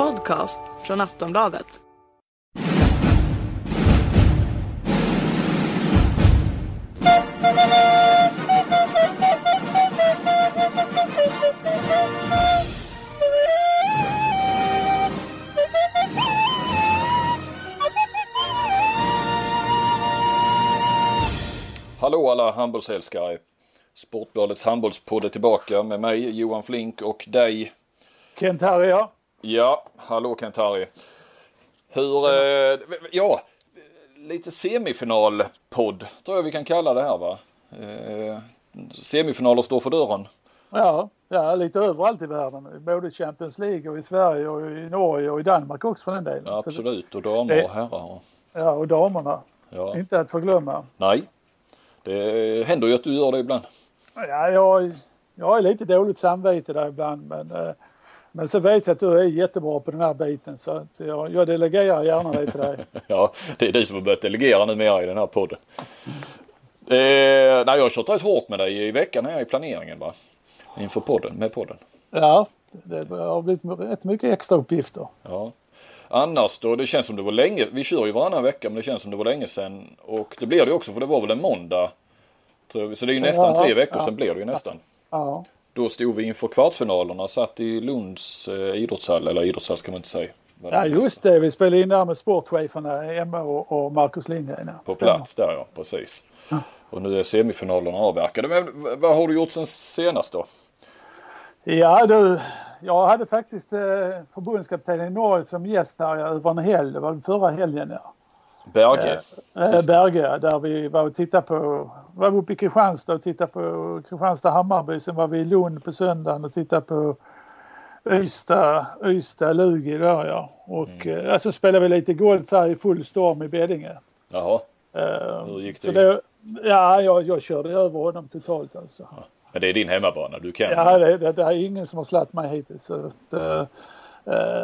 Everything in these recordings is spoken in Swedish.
podcast från Aftonbladet. Hallå alla handbollsälskare! Sportbladets handbollspodd är tillbaka med mig Johan Flink och dig. Kent här ja. Ja, hallå Kent-Harry. Hur, eh, ja, lite semifinalpodd tror jag vi kan kalla det här va? Eh, semifinaler står för dörren. Ja, ja, lite överallt i världen. Både Champions League och i Sverige och i Norge och i Danmark också för den delen. Ja, absolut, och damer och herrar. det- Ja, och damerna. Ja. Inte att förglömma. Nej, det händer ju att du gör det ibland. Ja, jag, jag har lite dåligt samvete där ibland men, eh, men så vet jag att du är jättebra på den här biten så att jag, jag delegerar gärna det till dig. Ja, det är du som har börjat delegera numera i den här podden. Eh, nej, jag har kört rätt hårt med dig i veckan här i planeringen va? Inför podden, med podden. Ja, det har blivit rätt mycket extra uppgifter. Ja. Annars då, det känns som det var länge, vi kör ju varannan vecka men det känns som det var länge sedan och det blir det också för det var väl en måndag. Så det är ju nästan Ja, tre veckor ja. sedan blir det ju nästan. Ja, Då stod vi inför kvartsfinalerna, satt i Lunds eh, idrottshall, eller idrottshall ska man inte säga. Ja just det. Vi spelade in där med sportcheferna Emma och, och Marcus Lindgren. ja. På Stämmer. plats där ja, precis. Och nu är semifinalerna avverkade. Men vad har du gjort sen senast då? Ja du, jag hade faktiskt eh, förbundskaptenen i Norge som gäst här över en helg. Det var förra helgen ja. Berge? Eh, Berge där vi var och tittade på, var uppe i Kristianstad och tittade på Kristianstad-Hammarby. Sen var vi i Lund på söndagen och tittade på Ystad, Ystad, Lugi där ja. Och Mm. eh, alltså spelade vi lite golf här i full storm i Beddinge. Jaha, Eh, hur gick så det? det ja, jag, jag körde över honom totalt alltså. Men det är din hemmabana, du kan. Ja, det, det, det är ingen som har slagit mig hittills. Så att, eh, eh,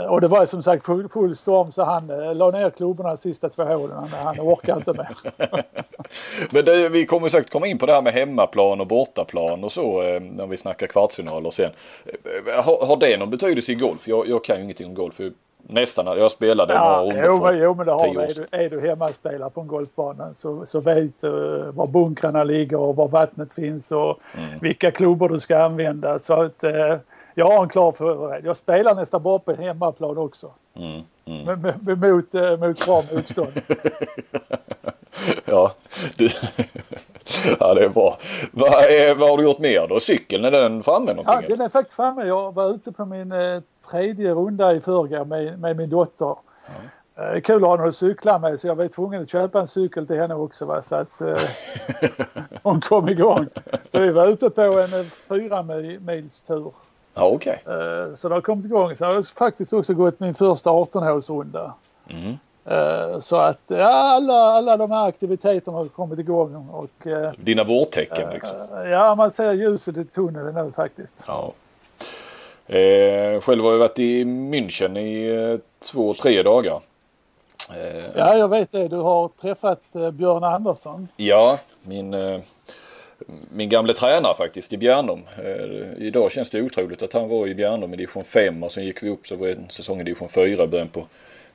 och det var som sagt full, full storm så han uh, la ner klubborna de sista två hålen. Han, han orkar inte mer. Men det, vi kommer säkert komma in på det här med hemmaplan och bortaplan och så eh, när vi snackar kvartsfinaler sen. Eh, Har, har det någon betydelse i golf? Jag, jag kan ju ingenting om golf. Nästan, jag spelade Ja, några jo, men, jo, men det har Är du, är du hemmaspelare på en golfbana så, så vet du var bunkrarna ligger och var vattnet finns och Mm. vilka klubbor du ska använda. Så att, eh, jag har en klar fördel. Jag spelar nästan bara på hemmaplan också. Mm, mm. Men, mot, eh, mot bra motstånd. Ja, du... ja, det är bra. Vad, är, vad har du gjort mer då? Cykeln, är den framme Ja, någonting? den är faktiskt framme. Jag var ute på min eh, tredje runda i förrgår med, med min dotter. Eh, kul att ha någon att cykla med så jag var tvungen att köpa en cykel till henne också. Va? Så att eh, hon kom igång. Så vi var ute på en eh, fyra mi- mils tur. Ja, okej. Eh, så det har kommit igång. Så jag har faktiskt också gått min första 18-hålsrunda. Mm. Eh, så att ja, alla, alla de här aktiviteterna har kommit igång. Och, eh, Dina vårtecken liksom. ja, man ser ljuset i tunneln nu faktiskt. Ja. Eh, själv har jag varit i München i två, tre dagar. Eh, Ja, jag vet det. Du har träffat Björn Andersson. Ja, min, min gamle tränare faktiskt i Bjärnum. Eh, idag känns det otroligt att han var i Bjärnum i division 5 och sen gick vi upp så var det en säsong i division 4 i början på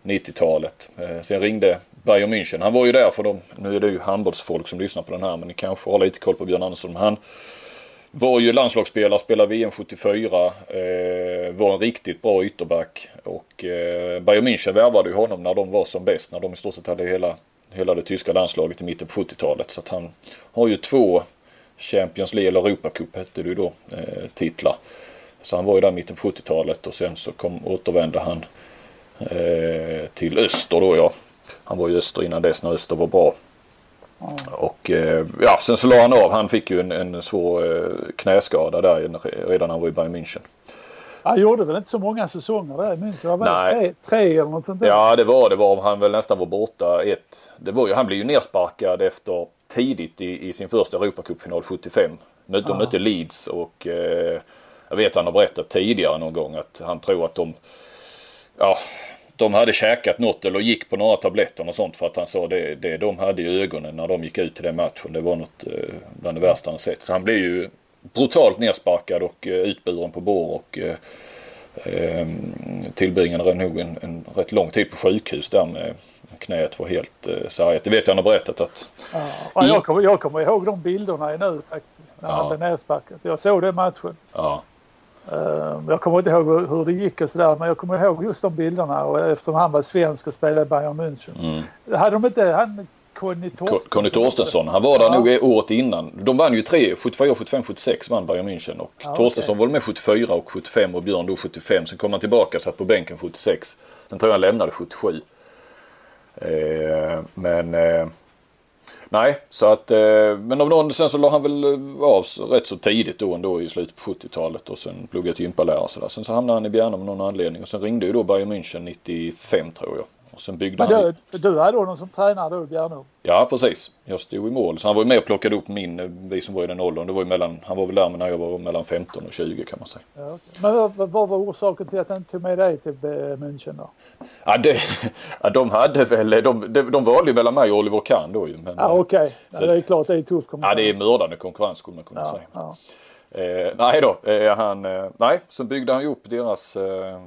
90-talet. Eh, sen ringde Bayern München. Han var ju där för dem. Nu är det ju handbollsfolk som lyssnar på den här men ni kanske har lite koll på Björn Andersson. Han var ju landslagsspelare, spelade VM 74, eh, var en riktigt bra ytterback och eh, Bayern München värvade ju honom när de var som bäst, när de i stort sett hade hela, hela det tyska landslaget i mitten på 70-talet. Så att han har ju två Champions League, eller Europacup hette det ju då, eh, titlar. Så han var ju där i mitten på 70-talet och sen så kom, återvände han eh, till öster då ja. Han var ju öster innan dess när öster var bra. Och eh, ja, sen så la han av. Han fick ju en, en svår eh, knäskada där redan när han var i Bayern München. Han gjorde väl inte så många säsonger där i München? Det var väl Nej. tre, tre eller något sånt där? Ja det var det var han väl nästan var borta ett. Det var ju, han blev ju nersparkad efter tidigt i, i sin första Europacupfinal 75. Mötte, De mötte Leeds och eh, jag vet han har berättat tidigare någon gång att han tror att de ja, de hade käkat något eller gick på några tabletter och sånt för att han sa det, det de hade i ögonen när de gick ut till den matchen. Det var något eh, bland det värsta han sett. Så han blev ju brutalt nersparkad och eh, utburen på bår och eh, Eh, tillbringade nog en, en rätt lång tid på sjukhus där med knät var helt eh, sargat. Det vet jag han har berättat att. Ja, jag, kommer, jag kommer ihåg de bilderna nu faktiskt när ja. han blev nersparkad. Jag såg den matchen. Ja. Uh, jag kommer inte ihåg hur det gick och sådär men jag kommer ihåg just de bilderna och eftersom han var svensk och spelade i Bayern München. Mm. Hade de inte han Conny Torstensson. Conny Torstensson. Han var där ja. nog året innan. De vann ju tre, 74, 75, 76 vann Bayern München. Och ja, Torstensson okay. var med 74 och 75 och Björn då 75. Sen kom han tillbaka satt på bänken 76. Sen tror jag han lämnade 77. Eh, men eh, nej, så att eh, men av någon sen så la han väl eh, av rätt så tidigt då ändå i slutet på 70-talet och sen pluggade till gympalärare och sådär. Sen så hamnade han i Bjärnum av någon anledning och sen ringde ju då Bayern München 95 tror jag. Sen byggde Men du, han... du hade honom som tränare då Bjärnum? Ja precis. Jag stod i mål. Så han var ju med och plockade upp min, vi som var i den åldern. Det var ju mellan, han var väl där när jag var mellan 15 och 20 kan man säga. Ja, okay. Men vad, vad, var orsaken till att han tog med dig till München då? Ja, det, ja de hade väl, de, de, de valde mellan mig och Oliver Kahn då ju. Men, ja okej, okay. ja, det är klart det är tuff konkurrens. Ja det är mördande konkurrens skulle man kunna ja, säga. Ja. Eh, nej då, eh, han, eh, nej, så byggde han ju upp deras eh,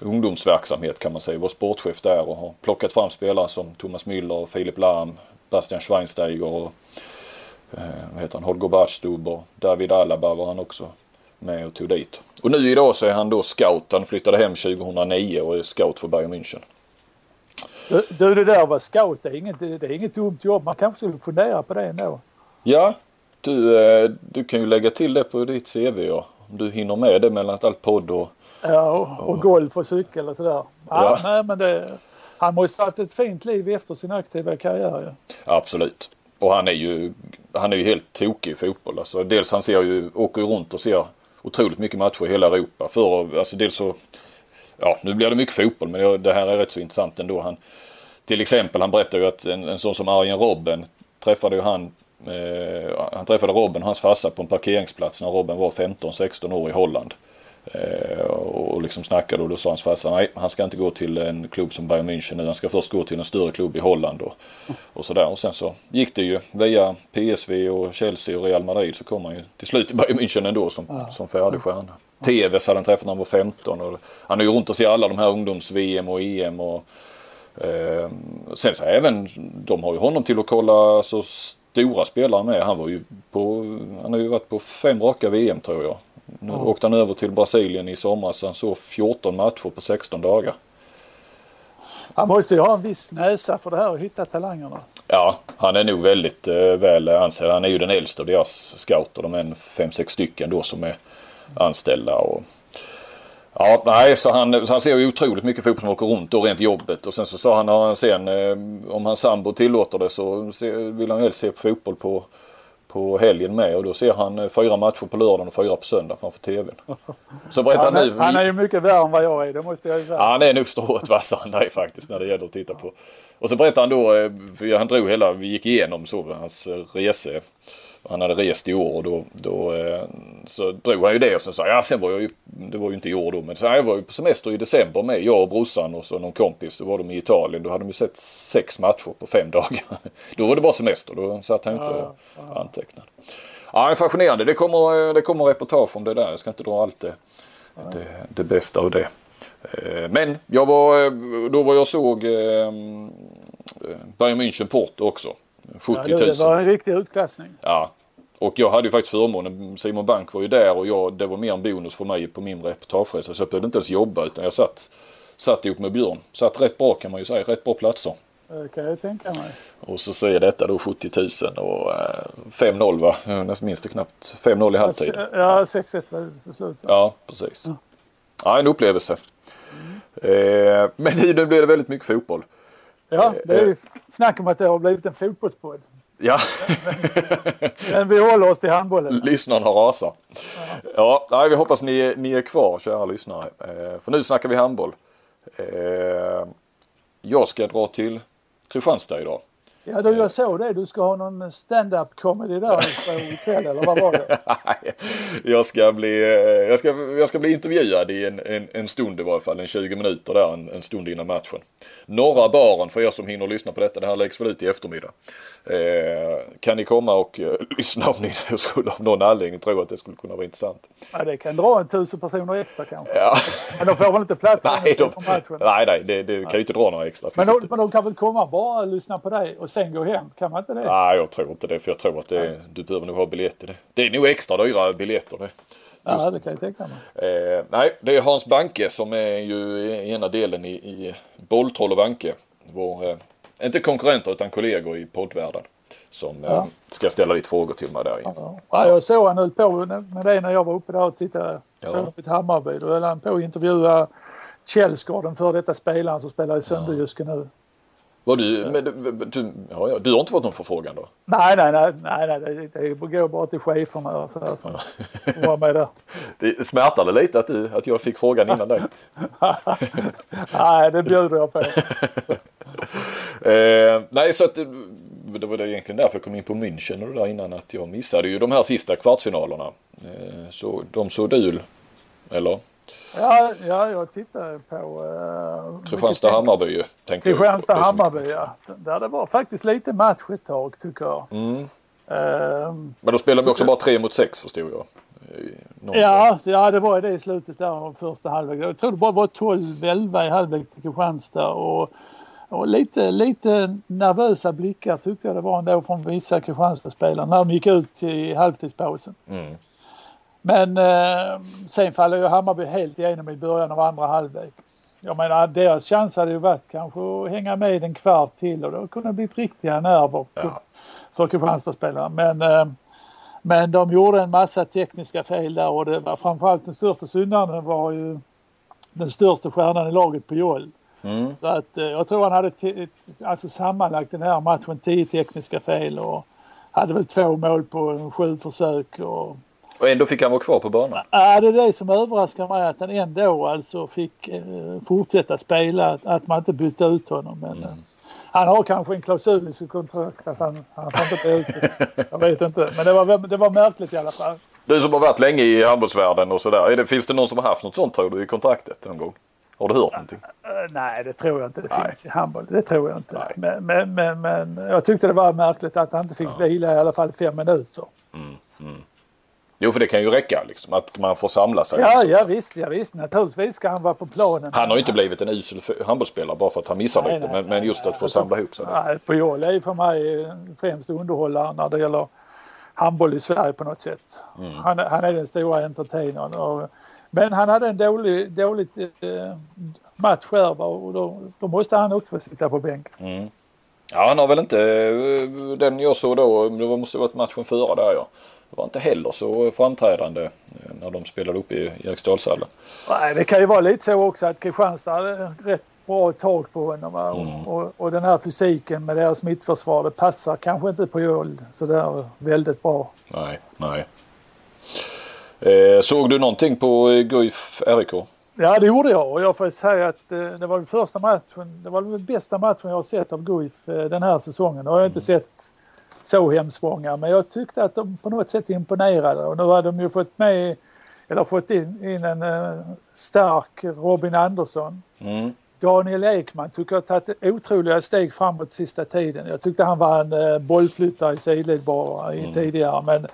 ungdomsverksamhet kan man säga. Var sportchef där och har plockat fram spelare som Thomas Müller, Filip Lahm, Bastian Schweinsteiger och eh, vad heter han, Holger Barstub och David Alaba var han också med och tog dit. Och nu idag så är han då scout. Han flyttade hem 2009 och är scout för Bayern München. Du, du det där var scout, det är, inget, det är inget dumt jobb. Man kanske skulle fundera på det ändå. Ja, du, eh, du kan ju lägga till det på ditt CV ja. Om du hinner med det mellan allt podd och Ja, och, golf och cykel och sådär. Ja, ja. Nej, men det, han måste ha haft ett fint liv efter sin aktiva karriär. Ja. Absolut. Och han är ju, han är ju helt tokig i fotboll. Alltså, dels han ser ju, åker ju runt och ser otroligt mycket matcher i hela Europa. För, alltså dels så, ja nu blir det mycket fotboll men det här är rätt så intressant ändå. Han, till exempel han berättar ju att en, en sån som Arjen Robben träffade ju han eh, han träffade Robben och hans farsa på en parkeringsplats när Robben var 15-16 år i Holland. Eh, och liksom snackade och då sa hans farsa nej han ska inte gå till en klubb som Bayern München nu. Han ska först gå till en större klubb i Holland och, och sådär. Och sen så gick det ju via PSV och Chelsea och Real Madrid så kom han ju till slut till Bayern München ändå som, ja. som färdig stjärna. TVs hade han träffat när han var 15 och han är ju runt och ser alla de här ungdoms-VM och EM och eh, sen så även de har ju honom till att kolla så stora spelare med. Han var ju på, han har ju varit på fem raka VM tror jag. Nu ja. åkte han över till Brasilien i somras. Han såg 14 matcher på 16 dagar. Han måste ju ha en viss näsa för det här och hitta talangerna. Ja, han är nog väldigt eh, väl ansedd. Han är ju den äldsta av deras scouter. De är en fem, sex stycken då som är anställda. Och... Ja, nej, så han, så han ser ju otroligt mycket fotboll som åker runt då rent jobbet. Och sen så sa han han sen, eh, om hans sambo tillåter det så vill han helst se på fotboll på på helgen med och då ser han eh, fyra matcher på lördagen och fyra på söndag framför tvn. Så berättar han, nu. Han är ju mycket värre än vad jag är, det måste jag ju säga. Han är nog strået vassare än dig faktiskt när det gäller att titta på. Och så berättar han då, eh, för han drog hela, vi gick igenom så hans eh, rese han hade rest i år och då, då eh, så drog han ju det och sen sa ja sen var jag ju, det var ju inte i år då men så jag var ju på semester i december med jag och brorsan och så någon kompis. Då var de i Italien. Då hade de ju sett sex matcher på fem dagar. Då var det bara semester. Då satt han ju inte och antecknade. Ja, fascinerande. Det kommer, eh, det kommer reportage om det där. Jag ska inte dra allt det, det, det bästa av det. Eh, men jag var, då var jag såg Bayern München Porto också. 70 000. Ja, det var en riktig utklassning. Ja. Och jag hade ju faktiskt förmånen, Simon Bank var ju där och jag, det var mer en bonus för mig på min reportageresa. Så jag behövde inte ens jobba utan jag satt, satt ihop med Björn. Satt rätt bra kan man ju säga, rätt bra platser. Det kan jag tänka mig. Och så ser detta då 70 000 och eh, 5-0 va? Nästan minst det knappt. 5-0 i halvtid. Ja 6-1 var det slut. Ja precis. Ja. ja en upplevelse. Mm. Eh, men nu blir det väldigt mycket fotboll. Ja, det är snack om att det har blivit en fotbollspodd. Ja. men, vi håller oss till handbollen. Lyssnarna rasar. Ja, ja vi hoppas ni, ni är kvar kära lyssnare. Eh, för nu snackar vi handboll. Eh, jag ska dra till Kristianstad idag. Ja, du, jag såg det. Du ska ha någon stand-up comedy där hotell eller vad var det? jag, ska bli, eh, jag, ska, jag ska bli intervjuad i en, en, en stund i varje fall, en 20 minuter där, en, en stund innan matchen. Norra baren för er som hinner lyssna på detta, det här läggs väl ut i eftermiddag. Eh, kan ni komma och eh, lyssna om ni skulle av någon anledning tro att det skulle kunna vara intressant. Ja, det kan dra en tusen personer extra kanske. Ja. Men de får väl inte plats nej, de, nej, nej, det, det kan ju inte dra några extra. Men de, men de kan väl komma bara lyssna på dig och sen gå hem? Kan man inte det? Nej, jag tror inte det. För jag tror att det, du behöver nog ha biljett till det. Det är nog extra dyra biljetter det. Ja, det kan jag tänka mig. Eh, nej, det är Hans Banke som är ju ena delen i, i Bolltroll och Banke. Vår, eh, inte konkurrenter utan kollegor i poddvärlden. Som eh, ja. ska ställa lite frågor till mig där. Ja, ja jag såg han höll på med det när jag var uppe där och tittade. Ja. Såg ett Hammarby. Då höll han på att intervjua Källsgård, den före detta spelaren som spelar i Sönderjyske nu. Var du, men, du, ja, ja, du har inte fått någon förfrågan då? Nej, nej, nej, nej, nej det, det går bara till cheferna och sådär som var med där. Det smärtade lite att, du, att jag fick frågan innan dig? nej, det bjuder jag på. eh, nej, så att det var det egentligen därför jag kom in på München och det där innan att jag missade ju de här sista kvartsfinalerna. Eh, så de såg du, eller? Ja, ja jag tittade på... Uh, Kristianstad-Hammarby ju. Kristianstad-Hammarby ja. Där det var faktiskt lite match ett tag tycker jag. Mm. Uh, Men då spelade vi också bara tre mot sex förstod jag. Ja, ja, det var det i slutet där av första halvlek. Jag tror det bara var 12-11 i halvlek till Kristianstad och, och lite, lite nervösa blickar tyckte jag det var ändå från vissa Kristianstadsspelare när de gick ut i halvtidspausen. Mm. Men eh, sen faller ju Hammarby helt igenom i början av andra halvlek. Jag menar deras chans hade ju varit kanske att hänga med en kvart till och då kunde det blivit riktiga nerver ja. för Kristianstadsspelare. Men, eh, men de gjorde en massa tekniska fel där och det var framförallt den största syndaren var ju den största stjärnan i laget på Joel. Mm. Så att eh, jag tror han hade alltså sammanlagt den här matchen tio tekniska fel och hade väl två mål på sju försök och och ändå fick han vara kvar på banan? Ja, det är det som överraskar mig att han ändå alltså fick eh, fortsätta spela, att man inte bytte ut honom. Men, mm. eh, han har kanske en klausul i sitt kontrakt att han, han får inte bli ut. Jag vet inte, men det var, det var märkligt i alla fall. Du som har varit länge i handbollsvärlden och sådär, finns det någon som har haft något sånt tror du i kontraktet någon gång? Har du hört någonting? Eh, nej, det tror jag inte det Nej. finns i handboll. Det tror jag inte. Men, men, men, men, jag tyckte det var märkligt att han inte fick ja. vila i alla fall fem minuter. Mm, mm. Jo för det kan ju räcka liksom att man får samla sig. Ja, ja visst, ja visst. Naturligtvis ska han vara på planen. Han har ju inte blivit en usel handbollsspelare bara för att han missar nej, lite. Nej, men, nej, men, just att få samla ihop sig. Nej, Pujol är för mig främst underhållare när det gäller handboll i Sverige på något sätt. Mm. Han, han, är den stora entertainern. Och, men han hade en dålig, dålig eh, match här och då, då, måste han också få sitta på bänken. Mm. Ja han har väl inte eh, den jag såg då, det måste varit matchen före där ja var inte heller så framträdande eh, när de spelade upp i Eriksdalshallen. Nej, det kan ju vara lite så också att Kristianstad hade rätt bra tag på honom. Mm. Och, och, den här fysiken med deras mittförsvar det passar kanske inte på Joel sådär väldigt bra. Nej, nej. Eh, såg du någonting på Guif RIK? Ja det gjorde jag och jag får säga att eh, det var den första matchen, det var den bästa matchen jag har sett av Guif eh, den här säsongen. Det har jag inte mm. sett så hemskt många. Men jag tyckte att de på något sätt imponerade och nu har de ju fått med eller fått in, in en uh, stark Robin Andersson. Mm. Daniel Ekman tycker jag har tagit otroliga steg framåt sista tiden. Jag tyckte han var en uh, bollflyttare i sidled bara mm. tidigare men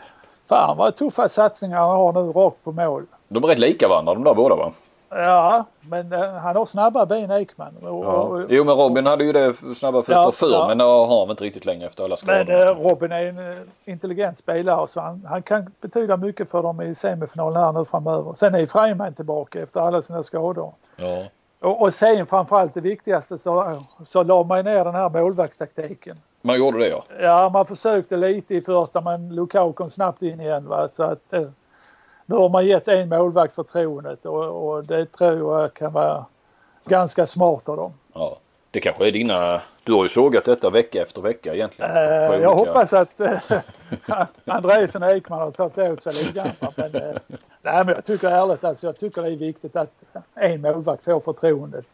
fan vad tuffa satsningar han har nu rakt på mål. De är rätt lika varandra de där båda va? Ja, men uh, han har snabba ben Ekman. Och, ja. jo men Robin hade ju det snabba fötter ja, förr ja. men det har han inte riktigt längre efter alla skador. Men uh, Robin är en uh, intelligent spelare så han, han, kan betyda mycket för dem i semifinalen här nu framöver. Sen är Freiman tillbaka efter alla sina skador. Ja. Och, och sen framförallt det viktigaste så, så la man ner den här målvaktstaktiken. Man gjorde det ja? Ja, man försökte lite i första men Lukau kom snabbt in igen va? så att nu har man gett en målvakt förtroendet och, och det tror jag kan vara ganska smart av dem. Ja, det kanske är dina... Du har ju sågat detta vecka efter vecka egentligen. Eh, jag hoppas att eh, Andresen och Ekman har tagit åt sig lite grann. Men, eh, nej, men jag tycker ärligt alltså, jag tycker det är viktigt att en målvakt får förtroendet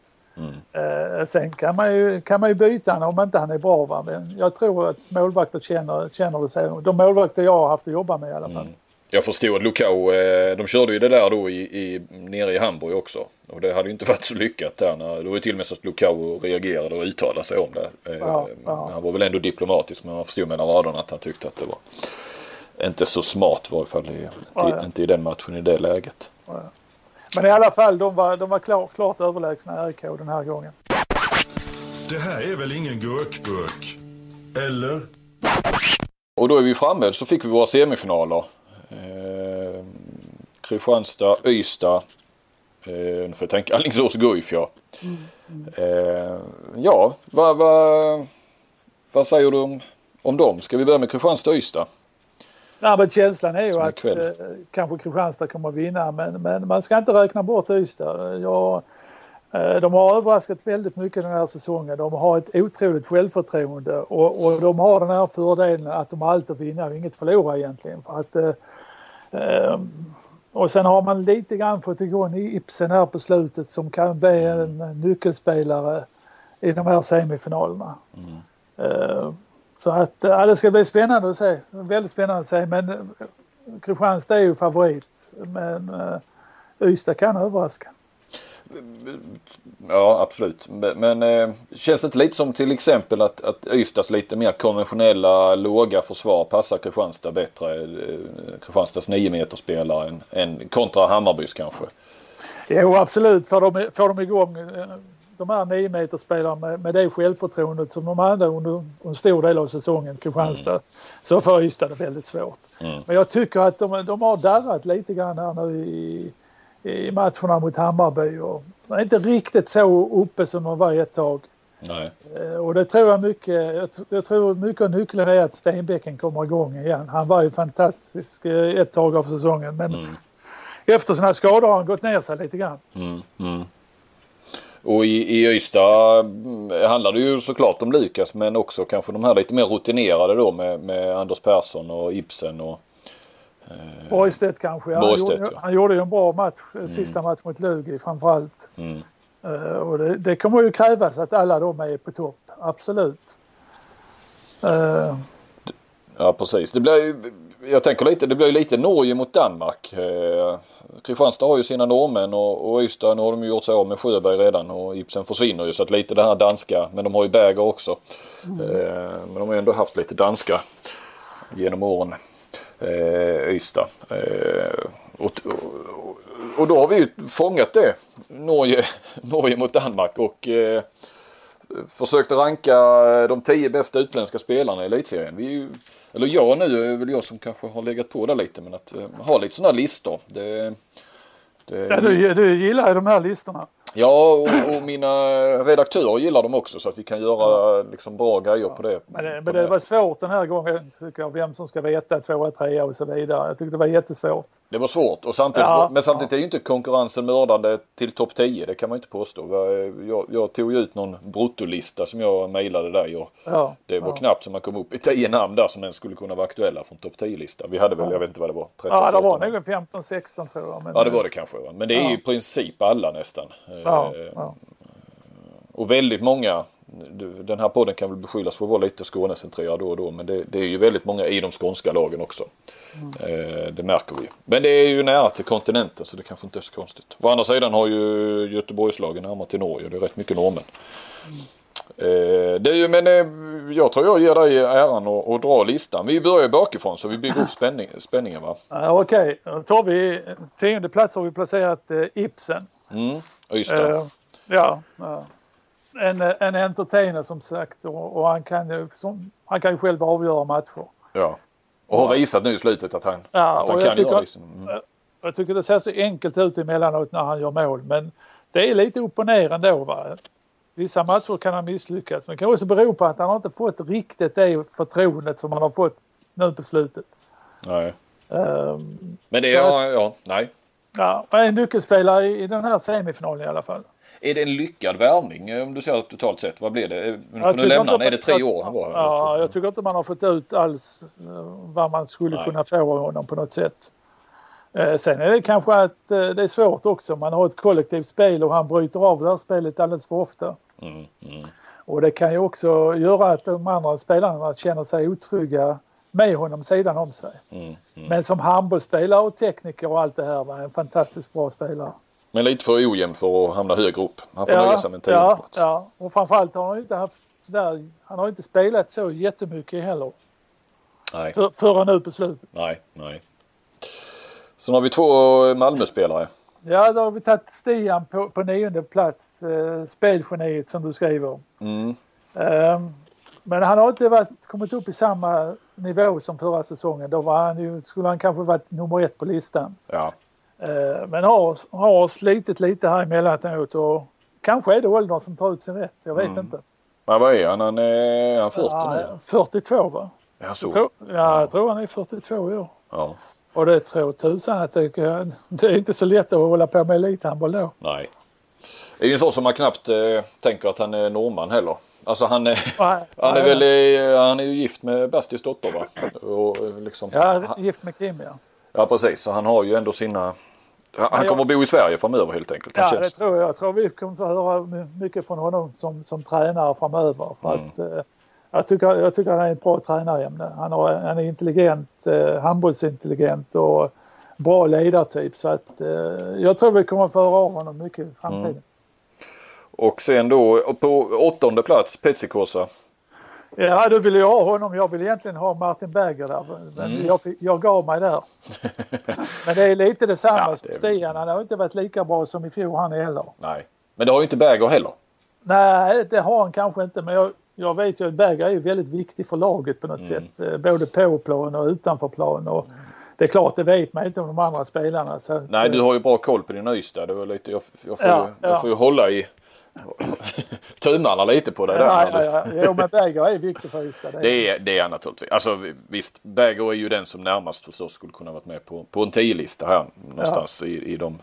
Eh, sen kan man, ju, kan man ju byta honom om inte han är bra. Va? Men jag tror att målvakter känner, känner det så. De målvakter jag har haft att jobba med i alla fall. Jag förstod att Lukau, eh, de körde ju det där då i, i, nere i Hamburg också. Och det hade ju inte varit så lyckat där. När, det var ju till och med så att Lukau reagerade och uttalade sig om det. Eh, Ja, ja. Han var väl ändå diplomatisk men man förstod mellan raderna att han tyckte att det var inte så smart i varje fall. I, Ja, ja. Inte i den matchen i det läget. Men i alla fall, de var, de var klar, klart överlägsna RIK den här gången. Det här är väl ingen gurkburk? Eller? Och då är vi framme så fick vi våra semifinaler. Eh, Kristianstad, Ystad. Eh, nu får jag tänka Alingsås, Guif ja. Eh, ja, vad, vad, vad säger du om, om dem? Ska vi börja med Kristianstad, Ystad? Ja, men känslan är ju att eh, kanske Kristianstad kommer att vinna men, men man ska inte räkna bort Ystad. Jag, de har överraskat väldigt mycket den här säsongen. De har ett otroligt självförtroende och, och de har den här fördelen att de har allt att vinna och inget förlora egentligen. För att, eh, eh, och sen har man lite grann fått igång Ibsen här på slutet som kan bli en nyckelspelare i de här semifinalerna. Eh, så att ja, det ska bli spännande att se. Väldigt spännande att se. Men eh, Kristianstad är ju favorit. Men eh, Ystad kan överraska. Ja absolut. Men, eh, känns det inte lite som till exempel att, att Ystads lite mer konventionella låga försvar passar Kristianstad bättre? Eh, Kristianstads 9 meter spelare än, än kontra Hammarbys kanske. Jo absolut. Får de, får de igång eh, de här 9 meter spelarna med, med det självförtroendet som de hade under en stor del av säsongen, Kristianstad, så får Ystad det väldigt svårt. Mm. Men jag tycker att de, de har darrat lite grann här nu i, i matcherna mot Hammarby. Och är inte riktigt så uppe som de var ett tag. Nej. Eh, Och det tror jag mycket, jag, tr- jag tror mycket av nyckeln är att Stenbecken kommer igång igen. Han var ju fantastisk eh, ett tag av säsongen men Mm. efter sina skador har han gått ner sig lite grann. Mm, mm. Och i, i Ystad mm, handlar det ju såklart om Lukas men också kanske de här lite mer rutinerade då med, med Anders Persson och Ibsen och Borgstedt kanske. Han, Borgstedt, gjorde, ja. han gjorde ju en bra match, eh, sista match mot Lugi framförallt. mm. Eh, och det, det kommer ju krävas att alla de är på topp, absolut. Eh, Ja precis. Det blir ju, jag tänker lite, det blir ju lite Norge mot Danmark. Eh, Kristianstad har ju sina norrmän och, och Ystad nu har de ju gjort sig av med Sjöberg redan och Ibsen försvinner ju så att lite det här danska. Men de har ju Berger också. Eh, men de har ju ändå haft lite danska genom åren. Eh, Ystad. Eh, och, och, och då har vi ju fångat det. Norge, Norge mot Danmark och eh, försökt ranka de tio bästa utländska spelarna i elitserien. Vi är ju, eller jag nu är väl jag som kanske har legat på där lite men att eh, ha lite sådana listor. Det, det, ja, du, du gillar ju de här listorna ja och, och mina redaktörer gillar dem också så att vi kan göra liksom bra grejer på det. Men, det- på men det var svårt den här gången tycker jag, vem som ska veta tvåa, trea och så vidare. Jag tyckte det var jättesvårt. Det var svårt och samtidigt, Ja, men samtidigt är ju inte konkurrensen mördande till topp 10. Det kan man inte påstå. Jag, jag tog ju ut någon bruttolista som jag mejlade dig och Ja, det var ja. knappt som man kom upp i 10 namn där som ens skulle kunna vara aktuella från topp 10-lista. Vi hade väl, jag vet inte vad det var, 13, Ja, det var 14. nog en 15-16 tror jag. Men, Ja det var det kanske. Men det är Ja. ju i princip alla nästan. Ja, Eh, ja. Och väldigt många, den här podden kan väl beskyllas för att vara lite Skånecentrerad då och då. Men det, det är ju väldigt många i de skånska lagen också. Eh, det märker vi. Men det är ju nära till kontinenten så det kanske inte är så konstigt. Å andra sidan har ju Göteborgslagen närmare till Norge. Det är rätt mycket norrmän. Eh, det är ju, men eh, jag tror jag ger dig äran att, att dra listan. Vi börjar bakifrån så vi bygger upp spänning, spänningen va. Ja, Okej, då tar vi tionde plats har vi placerat eh, Ibsen. Mm, Ystad. Eh, ja. En, eh, en entertainer som sagt och, och han, kan ju, som, han kan ju själv avgöra matcher. Ja. Och har visat nu i slutet att han, Ja, att han kan jag tycker- göra liksom. Mm. Jag tycker det ser så enkelt ut emellanåt när han gör mål men det är lite upp och ner ändå. Va? Vissa matcher kan han misslyckas men det kan också bero på att han inte fått riktigt det förtroendet som han har fått nu på slutet. Nej. Ehm, Men det är, ja, ja, nej. Ja, en nyckelspelare i, den här semifinalen i alla fall. Är det en lyckad värvning eh, om du ser totalt sett? Vad blir det? Eh, nu lämnar inte han. Är det tre år han var? Ja, jag tycker inte man har fått ut alls eh, vad man skulle Nej. kunna få av honom på något sätt. Sen är det kanske att det är svårt också. Man har ett kollektivt spel och han bryter av det här spelet alldeles för ofta. Mm, mm. Och det kan ju också göra att de andra spelarna känner sig otrygga med honom sidan om sig. Mm, mm. Men som handbollsspelare och tekniker och allt det här var en fantastiskt bra spelare. Men lite för ojämn för att hamna högre upp. Han får nöja sig med en ja, plats. ja, och framförallt har han inte haft sådär, han har inte spelat så jättemycket heller. Nej, För, förrän nu på slutet. nej, nej. Sen har vi två Malmö-spelare. Ja, då har vi tagit Stian på, på nionde plats, eh, spelgeniet som du skriver. Mm. Ehm, men han har inte varit, kommit upp i samma nivå som förra säsongen. Då var han ju, skulle han kanske varit nummer ett på listan. Ja, Ehm, men har, har slitit lite här emellanåt och kanske är det åldern som tar ut sin rätt. Jag vet Mm. inte. men vad är han? Han är, han 40 nu? Ja, 42 va? Ja. Jag tror, ja, jag tror han är 42 år. Ja, Och det tror tusan att det, det är inte så lätt att hålla på med elithandboll då. nej. Det är ju en sån som man knappt eh, tänker att han är norrman heller. Alltså han är, han är väl han är ju gift med Bastis dotter va? Och, eh, liksom, Ja, gift med Kim ja. ja precis, så han har ju ändå sina han kommer att bo i Sverige framöver helt enkelt. Ja, det tror jag. Jag tror vi kommer få höra my- mycket från honom som, som tränare framöver. För Mm. att, eh, jag, tycker, jag tycker han är en bra tränare. Han, har, han är intelligent, eh, handbollsintelligent och bra ledartyp. Så att eh, jag tror vi kommer få höra av honom mycket i framtiden. Mm. Och sen då på åttonde plats Petsikosa. Ja, du vill jag ha honom. Jag vill egentligen ha Martin Berger där. Men Mm. jag, jag gav mig där. men det är lite detsamma Ja, som det Stian. Han har inte varit lika bra som i fjol han heller. Nej. Men det har ju inte Berger heller. Nej, det har han kanske inte. Men jag, jag vet ju att Berger är ju väldigt viktig för laget på något Mm. sätt. eh, Både på plan och utanför plan. Och det är klart, det vet man inte om de andra spelarna. Så att, Nej eh, du har ju bra koll på din Ystad. Det var lite, jag, jag, får, Ja, ju, ja. jag får ju hålla i tummarna lite på dig där. Ja, ja, ja. Jo, men Berger är viktig för Ystad. det Det är, det är han naturligtvis. Alltså visst, Berger är ju den som närmast oss skulle kunna varit med på, på en 10-lista här någonstans i, i de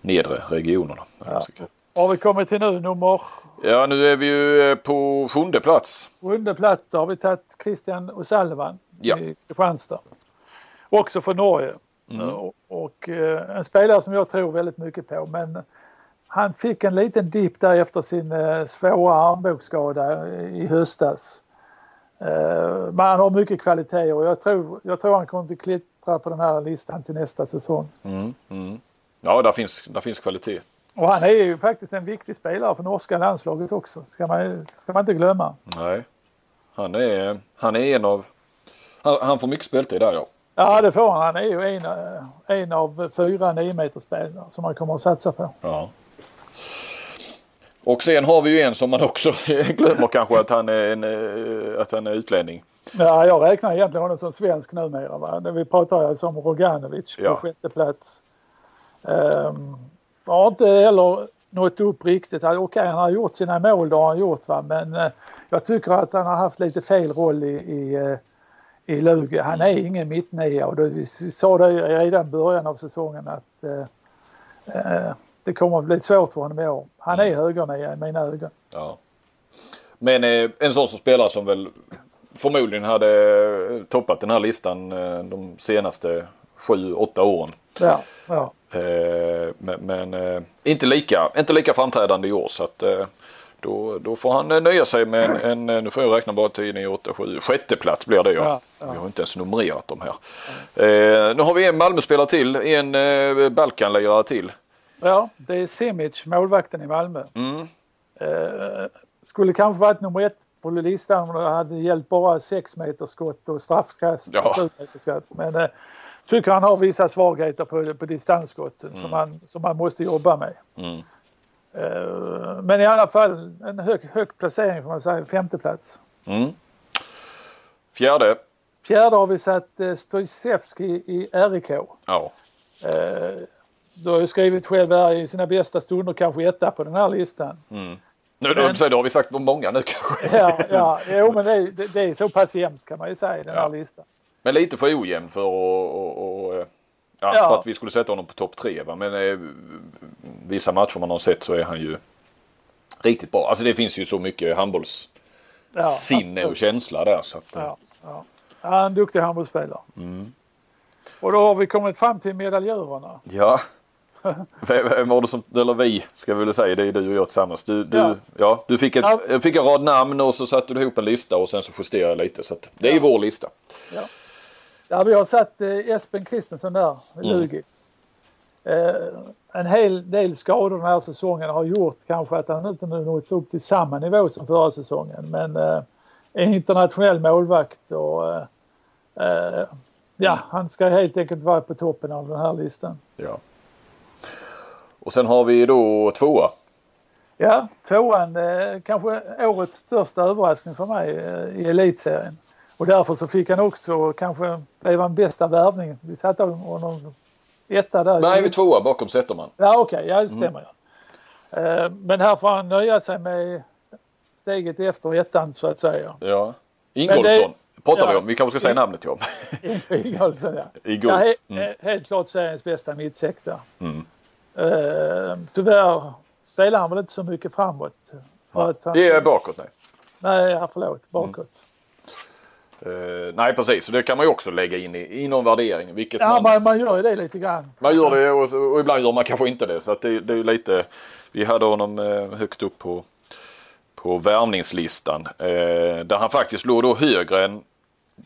nedre regionerna. Ja. Har vi kommit till nu nummer ja, nu är vi ju eh, på sjunde plats. sjunde plats. Då har vi tagit Christian O'Sullivan Ja. i Kristianstad. Också från Norge. Och, och eh, en spelare som jag tror väldigt mycket på. Men han fick en liten dipp där efter sin eh, svåra armbågsskada i höstas. Eh, men han har mycket kvaliteter och jag tror, jag tror han kommer att klättra på den här listan till nästa säsong. Mm, mm. Ja, där finns, där finns kvalitet. Och han är ju faktiskt en viktig spelare för norska landslaget också. Ska man, ska man inte glömma. Nej. Han är, han är en av... Han, han får mycket speltid där ja. Ja det får han. Han är ju en, eh, en av fyra 9 meters spelare som man kommer att satsa på. ja. Och sen har vi ju en som man också glömmer kanske att han är, en, eh, att han är utlänning. Ja, jag räknar egentligen honom som svensk numera. Va? Vi pratar alltså om Roganovic på Ja. sjätte plats. Um, har inte heller nått upp riktigt. Okej, han har gjort sina mål, det har han gjort. Va? Men eh, jag tycker att han har haft lite fel roll i, i, eh, i Lugi. Han är ingen mittnia och det, vi sa det redan i början av säsongen att eh, det kommer att bli svårt för honom i år. Han är högernia i mina ögon. Ja. Men eh, en sån som spelare som väl förmodligen hade toppat den här listan eh, de senaste sju, åtta åren. Ja, ja. Eh, men men eh, inte, lika, inte lika framträdande i år så att eh, då, då får han eh, nöja sig med en, en, eh, nu får jag räkna bara 10, 9, 8, 7, sjätte plats blir det ja. Ja, ja. Vi har inte ens numrerat dem här. Eh, nu har vi en Malmö-spelare till, en eh, Balkanlirare till. Ja, det är Simic, målvakten i Malmö. Mm. Eh, skulle kanske varit nummer ett på listan om det hade gällt bara 6 meters skott och straffkast. Ja. och sju meters skott. Men eh, tycker han har vissa svagheter på, på distansskotten som, han, som han måste jobba med. Mm. Eh, men i alla fall en hög, hög placering får man säga, femte plats. Mm. Fjärde. Fjärde har vi satt eh, Stojcevski i RIK. Ja. Eh, du har ju skrivit själv här i sina bästa stunder kanske etta på den här listan. Mm. Nu då, så då har vi sagt många nu kanske. Ja, ja jo, men det, är- det, det är så pass jämnt kan man ju säga i den Ja. här listan. Men lite för ojämn för att, och, och, eh, ja, Ja. för att vi skulle sätta honom på topp tre. Va? Men eh, vissa matcher man har sett så är han ju riktigt bra. Alltså det finns ju så mycket handbollssinne och känsla där. Så att, eh, Ja. Han är en duktig handbollsspelare. Och då har vi kommit fram till medaljörerna. Ja. Vem var det som, eller vi ska vi väl säga, det är du och jag tillsammans. Du, du, ja. Ja. du fick, ett, Ja. fick en rad namn och så satte du ihop en lista och sen så justerade jag lite. Så att det är vår lista. Ja. ja, vi har satt eh, Espen Kristensson där, Lugi. Eh, en hel del skador den här säsongen har gjort kanske att han inte nu nått upp till samma nivå som förra säsongen. Men eh, en internationell målvakt och eh, eh, ja, han ska helt enkelt vara på toppen av den här listan. Ja. Och sen har vi då tvåa. Ja, tvåan eh, kanske årets största överraskning för mig eh, i elitserien. Och därför så fick han också kanske blev han bästa värvning. Vi satte honom etta där. Nej, vi tvåa bakom Zetterman. Ja okej, ja det stämmer ja. Eh, Men här får han nöja sig med steget efter ettan så att säga. Ja. Ingolfsson pratar vi ja. om. Vi kanske ska säga namnet ja. Ingolfsson ja. I ja he, Mm. he- helt klart seriens bästa mittsektor. Mm. Eh, tyvärr spelar han väl inte så mycket framåt. För att han, Det är bakåt nej. Nej, ja, förlåt, bakåt. Eh, nej precis, så det kan man ju också lägga in i, i någon värdering. Vilket Ja, man, man, gör ju det lite grann. man gör det och, och ibland gör man kanske inte det. Så att det, det är lite, vi hade honom eh, högt upp på, på värvningslistan. Eh, där han faktiskt låg då högre än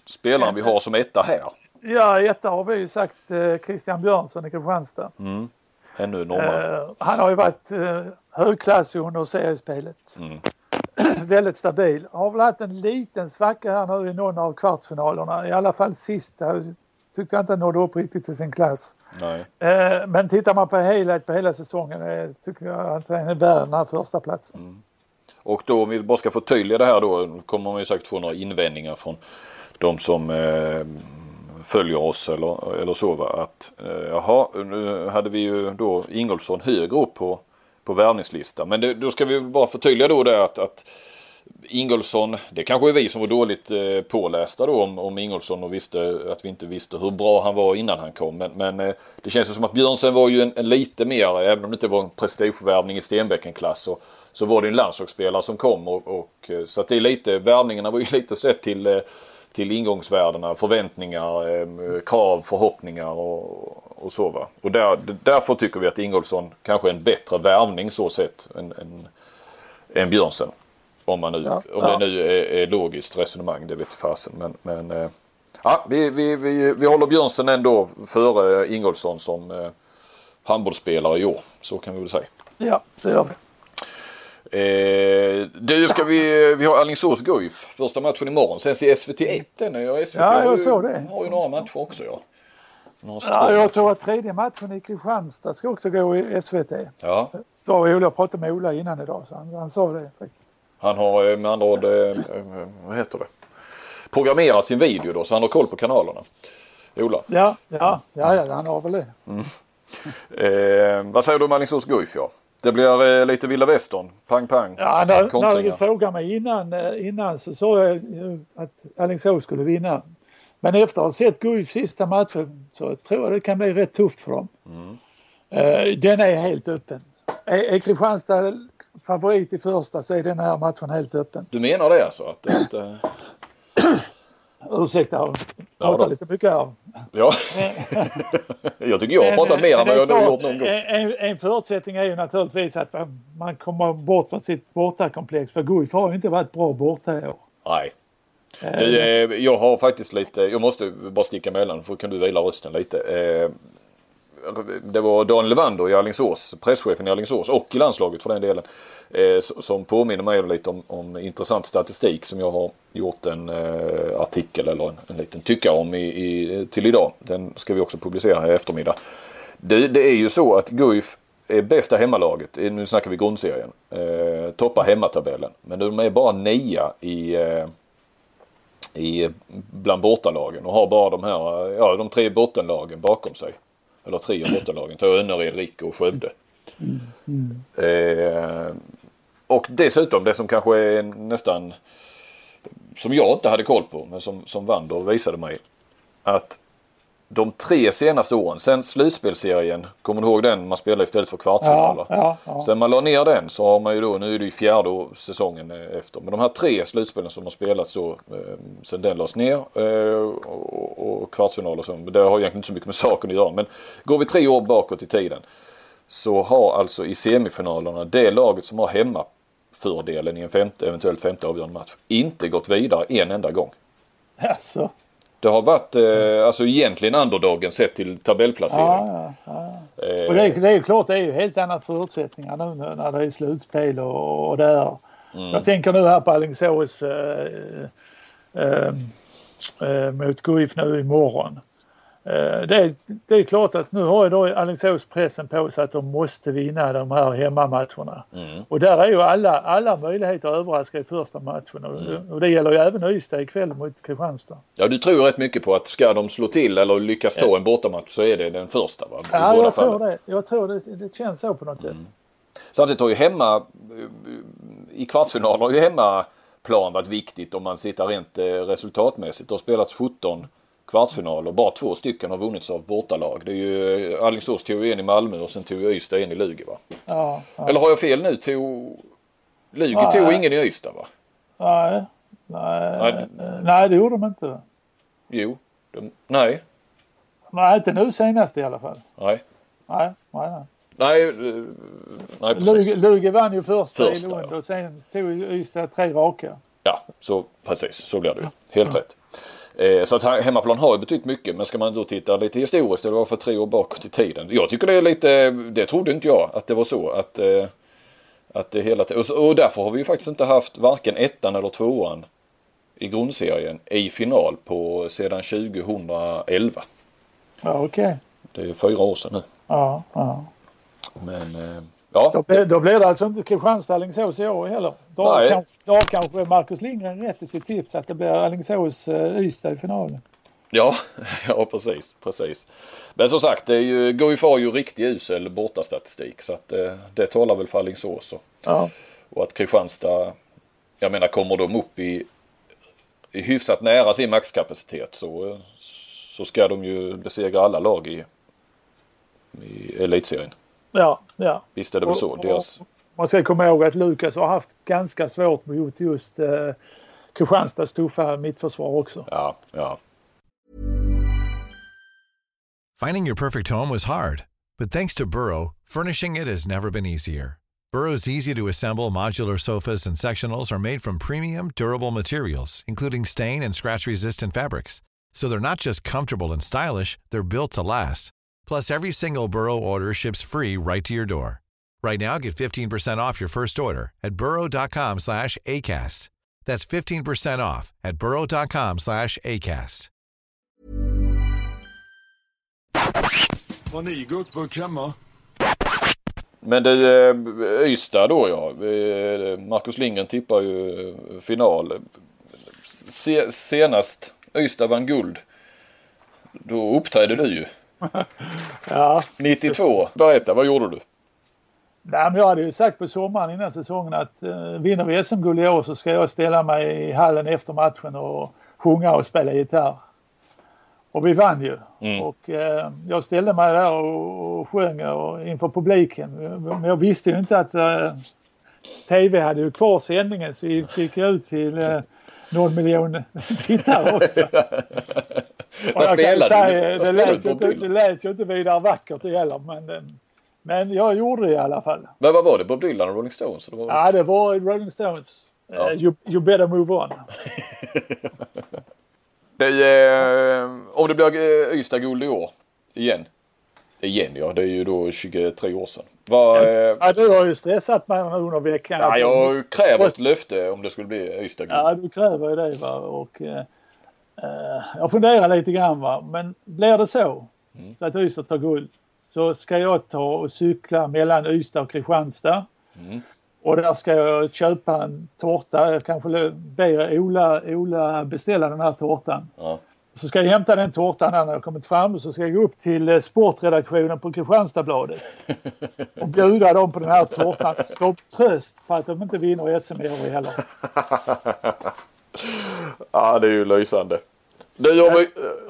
spelaren vi har som etta här. Ja, etta har vi ju sagt eh, Christian Björnsson i Kristianstad. Mm. Ännu närmare. Eh, han har ju varit eh, högklassig under seriespelet. Mm. Väldigt stabil. Har väl haft en liten svacka här nu i någon av kvartsfinalerna. I alla fall sista tyckte jag inte han nådde upp riktigt till sin klass. Eh, men tittar man på helhet på hela säsongen eh, tycker jag att han är värd den här första platsen. Och då om vi bara ska förtydliga det här då kommer man ju säkert få några invändningar från de som eh, följer oss eller, eller så va. Att eh, jaha, nu hade vi ju då Ingolfsson högre upp på, på värvningslistan. Men det, då ska vi bara förtydliga då det att, att Ingolfsson, det kanske är vi som var dåligt eh, pålästa då om, om Ingolfsson och visste att vi inte visste hur bra han var innan han kom. Men, men eh, det känns ju som att Björnsen var ju en, en lite mer, även om det inte var en prestigevärvning i Stenbäcken-klass så, så var det en landslagsspelare som kom och, och eh, så att det är lite, värvningarna var ju lite sett till eh, till ingångsvärdena, förväntningar, eh, krav, förhoppningar och, och så va. Och där, därför tycker vi att Ingolfsson kanske är en bättre värvning så sett än, än, än Björnsen. Om, man nu, Ja, om ja. det nu är, är logiskt resonemang, det vet fasen. Men, men eh, ja, vi, vi, vi, vi håller Björnsen ändå före Ingolfsson som eh, handbollsspelare i år. Så kan vi väl säga. Ja, så gör vi. Eh, du, ska vi, vi har Alingsås Guif första matchen imorgon. Sen ser SVT1 den. Ja, SVT Ja, har jag ju, såg det. har ju några matcher också ja. Ja, jag tror att tredje matchen i Kristianstad ska också gå i SVT. ja, Så Ola jag pratade med Ola innan idag så han, han sa det faktiskt. han har eh, med andra ord, eh, eh, vad heter det? Programmerat sin video då så han har koll på kanalerna. Ola. Ja, ja, ja, ja han har väl det. Eh, vad säger du om Alingsås Guif ja? Det blir eh, lite vilda västern. Pang pang. Ja, när, när du Kontringar. frågade mig innan, eh, innan så sa jag ju att Alingsås skulle vinna. Men efter att ha sett Guif sista matchen så tror jag det kan bli rätt tufft för dem. Mm. Eh, Den är helt öppen. Är, är Kristianstad favorit i första så är den här matchen helt öppen. Du menar det alltså? Att, att, eh, Ursäkta, jag Ja, pratar då. lite mycket här. ja. jag tycker jag har pratat mer än vad jag har gjort någon gång. En, en förutsättning är ju naturligtvis att man- man kommer bort från sitt bortakomplex. För Guif har ju inte varit bra borta i år. Nej. Eh, Du, eh, jag har faktiskt lite, jag måste bara sticka emellan för kan du vila rösten lite. Det var Dan Levander i Alingsås, presschefen i Alingsås och i landslaget för den delen. Eh, som påminner mig lite om, om intressant statistik som jag har gjort en eh, artikel eller en, en liten tycka om i, i, till idag. Den ska vi också publicera här i eftermiddag. Det, det är ju så att Guif är bästa hemmalaget, nu snackar vi grundserien. Eh, toppar hemmatabellen. Men de är bara nia i eh, i, bland bortalagen och har bara de här, ja de tre bottenlagen bakom sig. Eller tre av bottenlagen, ta Önnered, Rick och Skövde. Eh, och dessutom det som kanske är nästan som jag inte hade koll på men som, som Wander visade mig. Att de tre senaste åren, sen slutspelserien, kommer du ihåg den man spelade istället för kvartsfinaler? Ja, ja, ja. Sen man la ner den så har man ju då, nu är det ju fjärde säsongen eh, efter, men de här tre slutspelen som har spelats då eh, sen den lades ner eh, och, och kvartsfinaler så, det har egentligen inte så mycket med saken att göra. Men går vi tre år bakåt i tiden så har alltså i semifinalerna det laget som har hemmafördelen i en femte, eventuellt femte avgörande match inte gått vidare en enda gång. Alltså. Det har varit eh, alltså egentligen underdogen sett till tabellplacering. Ja, ja, ja. Eh, Och det är, det är klart, det är ju helt andra förutsättningar nu när det är slutspel och, och det är. Mm. Jag tänker nu här på Alingsås eh, eh, eh, mot Guif nu imorgon. Eh, det, är, det är klart att nu har ju då Alingsås pressen på sig att de måste vinna de här hemmamatcherna. Mm. Och där är ju alla, alla möjligheter att överraska i första matchen Mm. och det gäller ju även Ystad ikväll mot Kristianstad. Ja du tror rätt mycket på att ska de slå till eller lyckas ta en bortamatch så är det den första va? I Ja, jag tror fallen. det. Jag tror det, det känns så på något sätt. Samtidigt har ju hemma eh, i kvartsfinalen har ju hemmaplan varit viktigt om man sitter rent eh, resultatmässigt. Det har spelats 17 kvartsfinaler och bara två stycken har vunnits av bortalag. Det är ju eh, Alingsås tog en i Malmö och sen tog Ystad en i Lugi va? Ja, ja. Eller har jag fel nu? Tog Lugi Nej. tog ingen i Ystad va? Nej, nej, Nej. nej det gjorde de inte. Jo. De, nej. Nej, inte nu senast i alla fall. Nej. Nej, nej, nej. Nej, eh, nej precis. Lugi, vann ju första, Första, i Lund ja. och sen tog Ystad tre raka. Ja, så precis så blir det ju. Helt rätt. Eh, så att he- hemmaplan har ju betytt mycket men ska man då titta lite historiskt eller varför tre år bakåt i tiden. Jag tycker det är lite, det trodde inte jag att det var så att, eh, att det hela och, därför har vi ju faktiskt inte haft varken ettan eller tvåan i grundserien i final på sedan 2011. Ja, okej. Det är fyra år sedan nu. Ja, ja. Men eh, ja, Då, blir- då blir det alltså inte Kristianstad Alingsås i år heller. Då har, kanske, då har kanske Marcus Lindgren rätt i sitt tips att det blir Alingsås uh, Ystad i finalen. Ja, ja precis, precis. Men som sagt, det är ju, Guif har ju riktigt usel bortastatistik så att eh, det talar väl för Alingsås och, Ja, och att Kristianstad, jag menar kommer de upp i, i hyfsat nära sin maxkapacitet så, eh, så ska de ju besegra alla lag i, i elitserien. Ja, ja. Visst är det väl så. Och- Deras, Man ska komma ihåg att Lukas har haft ganska svårt mot just uh, Kristianstads tuffa mittförsvar också. ja, ja. Finding your perfect home was hard, but thanks to Burrow, furnishing it has never been easier. Burrow's easy to assemble modular sofas and sectionals are made from premium, durable materials, including stain and scratch resistant fabrics. So they're not just comfortable and stylish, they're built to last. Plus, every single Burrow order ships free right to your door. Right now, get 15% off your first order at burrow.com slash ACAST. That's 15% off at burrow.com slash ACAST. Har ni gurkburk hemma? Men det eh, Ystad då ja. Eh, Marcus Lindgren tippar ju eh, final. Se, senast Ystad vann guld. Då uppträdde du ju. Ja, 92. Berätta, vad gjorde du? Nej, men jag hade ju sagt på sommaren innan säsongen att uh, vinner vi SM-guld i år så ska jag ställa mig i hallen efter matchen och sjunga och spela gitarr. Och vi vann ju. Mm. Och eh, jag ställde mig där och, och sjöng och, inför publiken. Men jag visste ju inte att eh, TV hade ju kvar sändningen så vi gick ut till eh, någon miljon tittare också. Vad säga, du? det, lät inte, det lät ju inte vidare vackert heller men, eh, men jag gjorde det i alla fall. Men vad var det? Bob Dylan och Rolling Stones? Det var... Ja, det var Rolling Stones. Ja. Eh, you, you better move on. Det, eh, om det blir eh, Ystad-guld i år. Igen. Igen ja, det är ju då 23 år sedan. Eh, Ja, du har ju stressat mig under veckan. ja, jag kräver måste- ett löfte om det skulle bli Ystad-guld. Ja, du kräver ju det va. Och, jag funderar lite grann va. Men blir det så, Mm. så att Ystad tar guld, så ska jag ta och cykla mellan Ystad och Kristianstad. Mm. Och där ska jag köpa en tårta. Jag kanske ber Ola, Ola beställa den här tårtan. Ja. Så ska jag hämta den tårtan när jag kommit fram och så ska jag gå upp till eh, sportredaktionen på Kristianstadsbladet och bjuda dem på den här tårtan som tröst på att de inte vinner SM i år heller. ja, det är ju lysande. Du, om vi,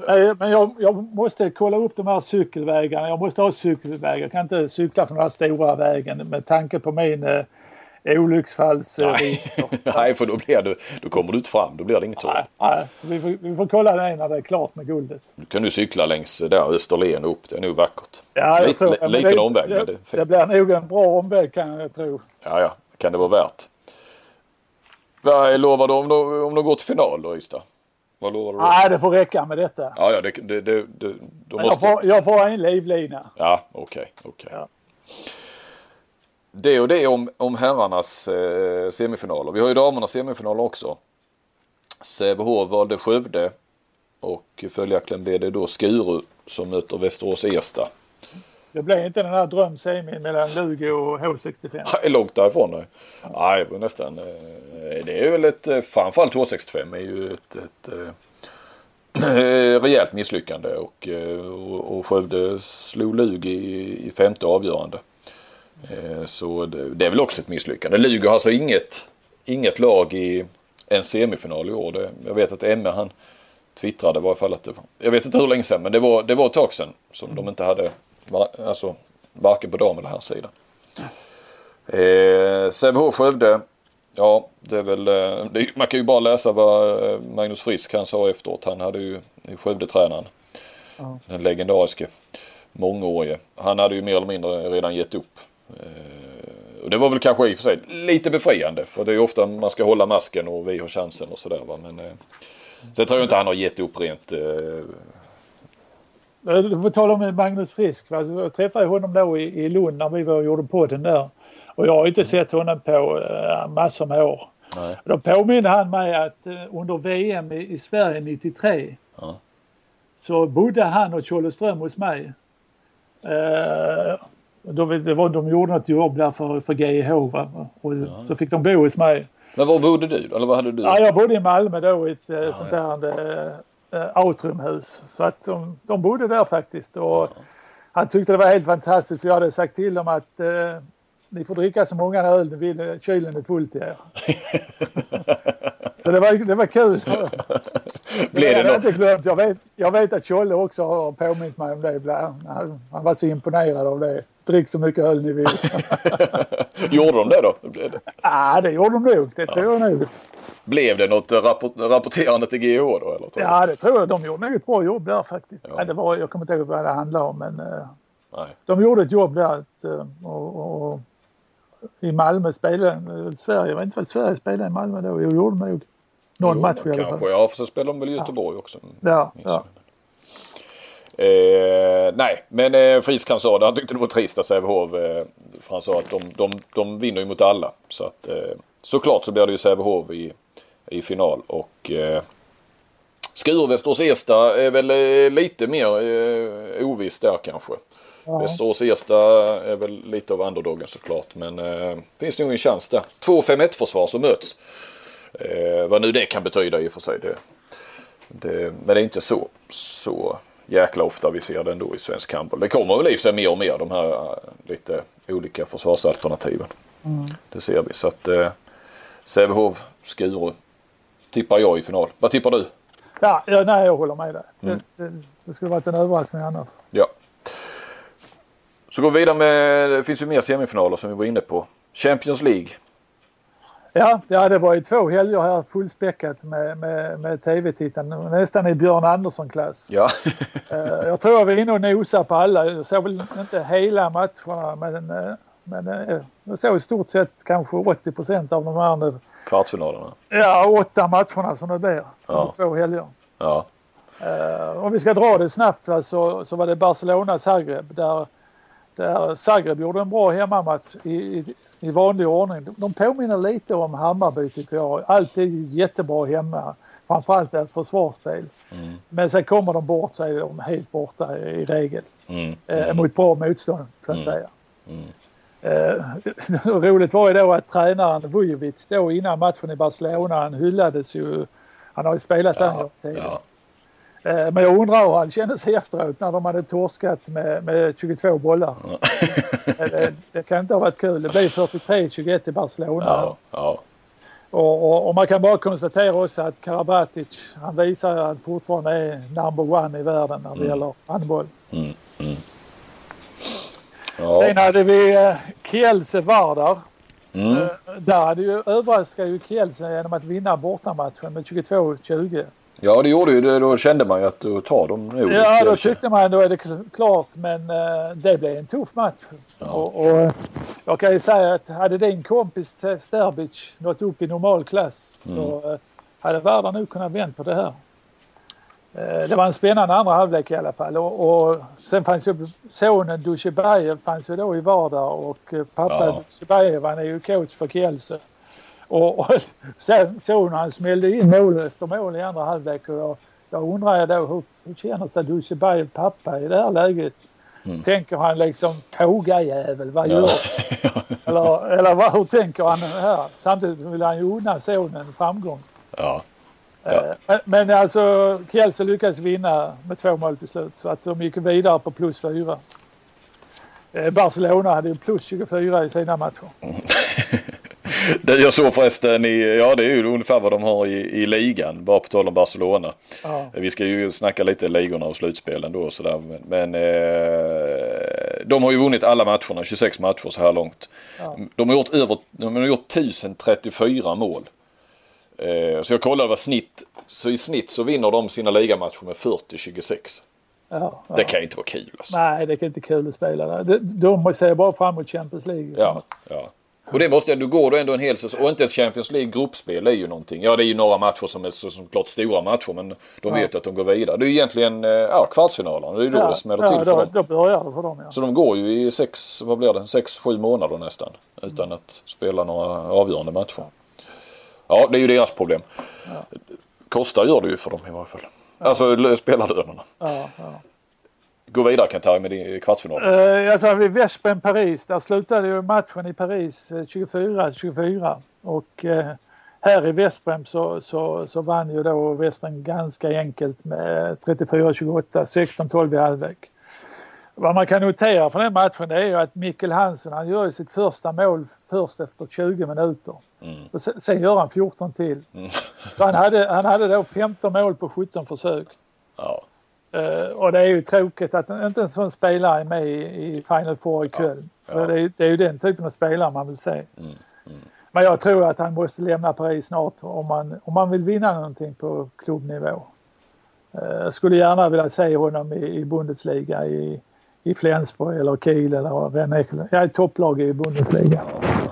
Nej, Men jag, jag måste kolla upp de här cykelvägarna. Jag måste ha cykelvägar. Jag kan inte cykla på den här stora vägen med tanke på min eh, olycksfallsrisker. nej, för då, blir du, då kommer du inte fram. Då blir det inget. Nej, nej, vi, får, vi får kolla det när det är klart med guldet. Nu kan du cykla längs där Österlen upp. Det är nog vackert. Ja, jag Lite- tror, liten det, omväg, Det, det blir nog en bra omväg kan jag tro. Ja, ja. Kan det vara värt. Vad lovar du om de, om de går till final då Ystad? Vad lovar du? Nej, det får räcka med detta. Ja, ja, det, det, det, det, Men måste... jag, får, jag får en livlina. Ja, okej, okej. Ja. Det och det om, om herrarnas eh, semifinaler. Vi har ju damernas semifinaler också. Sävehof valde Skövde och följaktligen blev det då Skuru som möter Västerås Ersta. Det blev inte den här drömsemin mellan Lugi och H65. Det är långt därifrån Nej, Nej, det nästan. Eh, det är väl ett, eh, framförallt H65 är ju ett, ett eh, rejält misslyckande och, och, och Skövde slog Lugi i, i femte avgörande. Så det, det är väl också ett misslyckande. Lugi har alltså inget, inget lag i en semifinal i år. Det, jag vet att Emme han twittrade i varje fall att det, var, jag vet inte hur länge sedan men det var, det var ett tag sedan som de inte hade, alltså varken på dam eller här sidan. Eh, Sävehof Skövde. Ja, det är väl, eh, det, man kan ju bara läsa vad eh, Magnus Frisk han sa efteråt. Han hade ju Skövde-tränaren. Ja. Den legendariske, mångårige. Han hade ju mer eller mindre redan gett upp. Eh, och det var väl kanske i och för sig lite befriande. För det är ju ofta man ska hålla masken och vi har chansen och sådär va. Men eh, sen tror jag inte han har gett upp rent. Eh, Får tala med Magnus Frisk. va? Jag träffade honom då i, i Lund när vi var och gjorde podden där. Och jag har inte sett honom på uh, massor med år. nej. Då påminner han mig att eh, under VM i, i Sverige 93 Ja. så bodde han och Tjolleström hos mig. Eh, då, det var, de gjorde något jobb där för, för GIH va? och så fick de bo hos mig. Men var bodde du? Eller vad hade du? Ja, jag bodde i Malmö då i ett ja, sånt där äh, atriumhus. Så att de, de bodde där faktiskt. Och Han tyckte det var helt fantastiskt för jag hade sagt till dem att eh, ni får dricka så många öl ni vill, kylen är full till er. så det var, det var kul. Jag det hade något? inte glömt. Jag vet, jag vet att Tjolle också har påmint mig om det ibland. Han, han var så imponerad av det. Drick så mycket öl ni vill. Gjorde de det då? Blev det, ah, det gjorde de nog. Det tror jag nog. blev det något rapport, rapporterande till GH då? Eller? Ja, det tror jag. De gjorde nog ett bra jobb där faktiskt. Ja. Ja. det var, jag kommer inte ihåg vad det handlade om men eh, Nej. de gjorde ett jobb där. Eh, och, och, I Malmö spelade Sverige, jag vet inte vad Sverige spelade i Malmö då. Jo, gjorde de nog. Någon Jo, match i alla fall. Ja, för så spelar de väl i Göteborg också. Ja, minns ja. Eh, nej, men eh, Frisk han sa det. Han tyckte det var trist att Sävehof. Eh, för han sa att de, de, de vinner ju mot alla. Så att eh, såklart så blir det ju Sävehof i, i final. Och eh, Skuru Västerås Ersta är väl eh, lite mer eh, ovisst där kanske. Ja. Västerås Ersta är väl lite av underdogen såklart. Men eh, finns nog en chans där. Två 5-1 försvar som möts. Eh, vad nu det kan betyda i och för sig. Det, det, men det är inte så, så jäkla ofta vi ser det ändå i svensk handboll. Det kommer väl i sig mer och mer de här eh, lite olika försvarsalternativen. Det ser vi. Så att eh, Sävehof, Skuru tippar jag i final. Vad tippar du? Ja, ja, nej, jag håller med dig. Mm. Det, det, det skulle varit en överraskning annars. Ja. Så går vi vidare med, det finns ju mer semifinaler som vi var inne på. Champions League. Ja, ja, det var ju två helger här fullspäckat med, med, med tv-tittande. Nästan i Björn Andersson-klass. Ja. Eh, jag tror jag var inne och nosade på alla. Jag såg väl inte hela matcherna men, eh, men eh, jag såg i stort sett kanske 80 procent av de här nu. Kvartsfinalerna. Ja, åtta matcherna som det blir. Ja. Två helger. Ja. Om vi ska dra det snabbt så, så var det Barcelona-Zagreb där, där Zagreb gjorde en bra hemmamatch i, i, i vanlig ordning. De, påminner lite om Hammarby tycker jag. Alltid jättebra hemma. Framförallt deras försvarsspel. Mm. Men sen kommer de bort så är de helt borta i, i regel. Mm. Eh, mot bra motstånd så att Mm. säga. Mm. Eh, roligt var ju då att tränaren Vujovic då innan matchen i Barcelona han hyllades ju. Han har ju spelat där Ja. tidigare. Ja. Eh, Men jag undrar hur han kände sig efteråt när de hade torskat med, med 22 bollar. Eh, det, det kan inte ha varit kul. Det blev 43-21 i Barcelona. Ja. Ja. Och, och, och, man kan bara konstatera också att Karabatic, han visar att han fortfarande är number one i världen när det mm. gäller handboll. Mm. Mm. Ja. Sen hade vi eh, Kielse Vardar. Mm. Eh, där hade ju, överraskade ju Kielse genom att vinna bortamatchen med 22-20. Ja det gjorde ju det. Då kände man ju att då tar de nog Ja då tyckte man då är det klart men uh, det blev en tuff match. Ja. Och, och, jag kan ju säga att hade din kompis Sterbic nått upp i normal klass mm. så uh, hade världen nog kunnat vänt på det här. Uh, det var en spännande andra halvlek i alla fall och, och sen fanns ju sonen Dushibajev fanns ju då i vardag och pappa ja. Dushibajev han är ju coach för Kielse. Och, och sen såg han smällde in mål efter mål i andra halvlek och jag, jag undrar då hur, hur känner sig Dusjebajev pappa i det här läget? Mm. Tänker han liksom pågajävel, vad gör ja. Eller, eller vad, hur tänker han här? Samtidigt vill han ju unna sonen framgång. Ja. ja. Eh, men, men alltså Kielce lyckades vinna med två mål till slut så att de gick vidare på plus fyra. Eh, Barcelona hade ju plus 24 i sina matcher. Mm. Det jag såg förresten i, ja det är ju ungefär vad de har i, i ligan, bara på tal om Barcelona. Ja. Vi ska ju snacka lite ligorna och slutspelen då och sådär. Men, men eh, de har ju vunnit alla matcherna, 26 matcher så här långt. Ja. De har gjort över, de har gjort 1034 mål. Eh, så jag kollade vad snitt, så i snitt så vinner de sina ligamatcher med 40-26. Ja, ja. Det kan ju inte vara kul alltså. Nej, det kan inte vara kul att spela där. De, de ser bara fram emot Champions League. Ja, ja. Och det måste du går då ändå en hel säsong och inte ens Champions League gruppspel är ju någonting. Ja det är ju några matcher som är så, som klart stora matcher men de ja. vet ju att de går vidare. Det är ju egentligen eh, ja, kvartsfinalerna. Det är ju då ja, det smäller ja, till för då, dem. då börjar det för dem ja. Så de går ju i sex, vad blir det, sex, sju månader nästan. Utan att spela några avgörande matcher. Ja det är ju deras problem. Ja. Kostar gör det ju för dem i varje fall. Alltså spelarlönerna. Ja, ja gå vidare Kentari med din kvartsfinal? Uh, alltså vid Veszprem Paris, där slutade ju matchen i Paris 24-24 eh, och uh, här i Veszprem så, så, så vann ju då Veszprem ganska enkelt med 34-28, 16-12 i halvlek. Vad man kan notera från den matchen det är ju att Mikkel Hansen han gör sitt första mål först efter 20 minuter. Mm. Och sen, sen gör han 14 till. Mm. Så han hade, han hade då 15 mål på 17 försök. Ja. Uh, och det är ju tråkigt att inte en sån spelare är med i, i Final Four i Köln. Ja, För Det, är, det, är ju den typen av spelare man vill se. Mm, mm. Men jag tror att han måste lämna Paris snart om man, om man vill vinna någonting på klubbnivå. Uh, jag skulle gärna vilja se honom i, i Bundesliga i, i Flensburg eller Kiel eller Rennes. Ja, topplag i Bundesliga. Uh,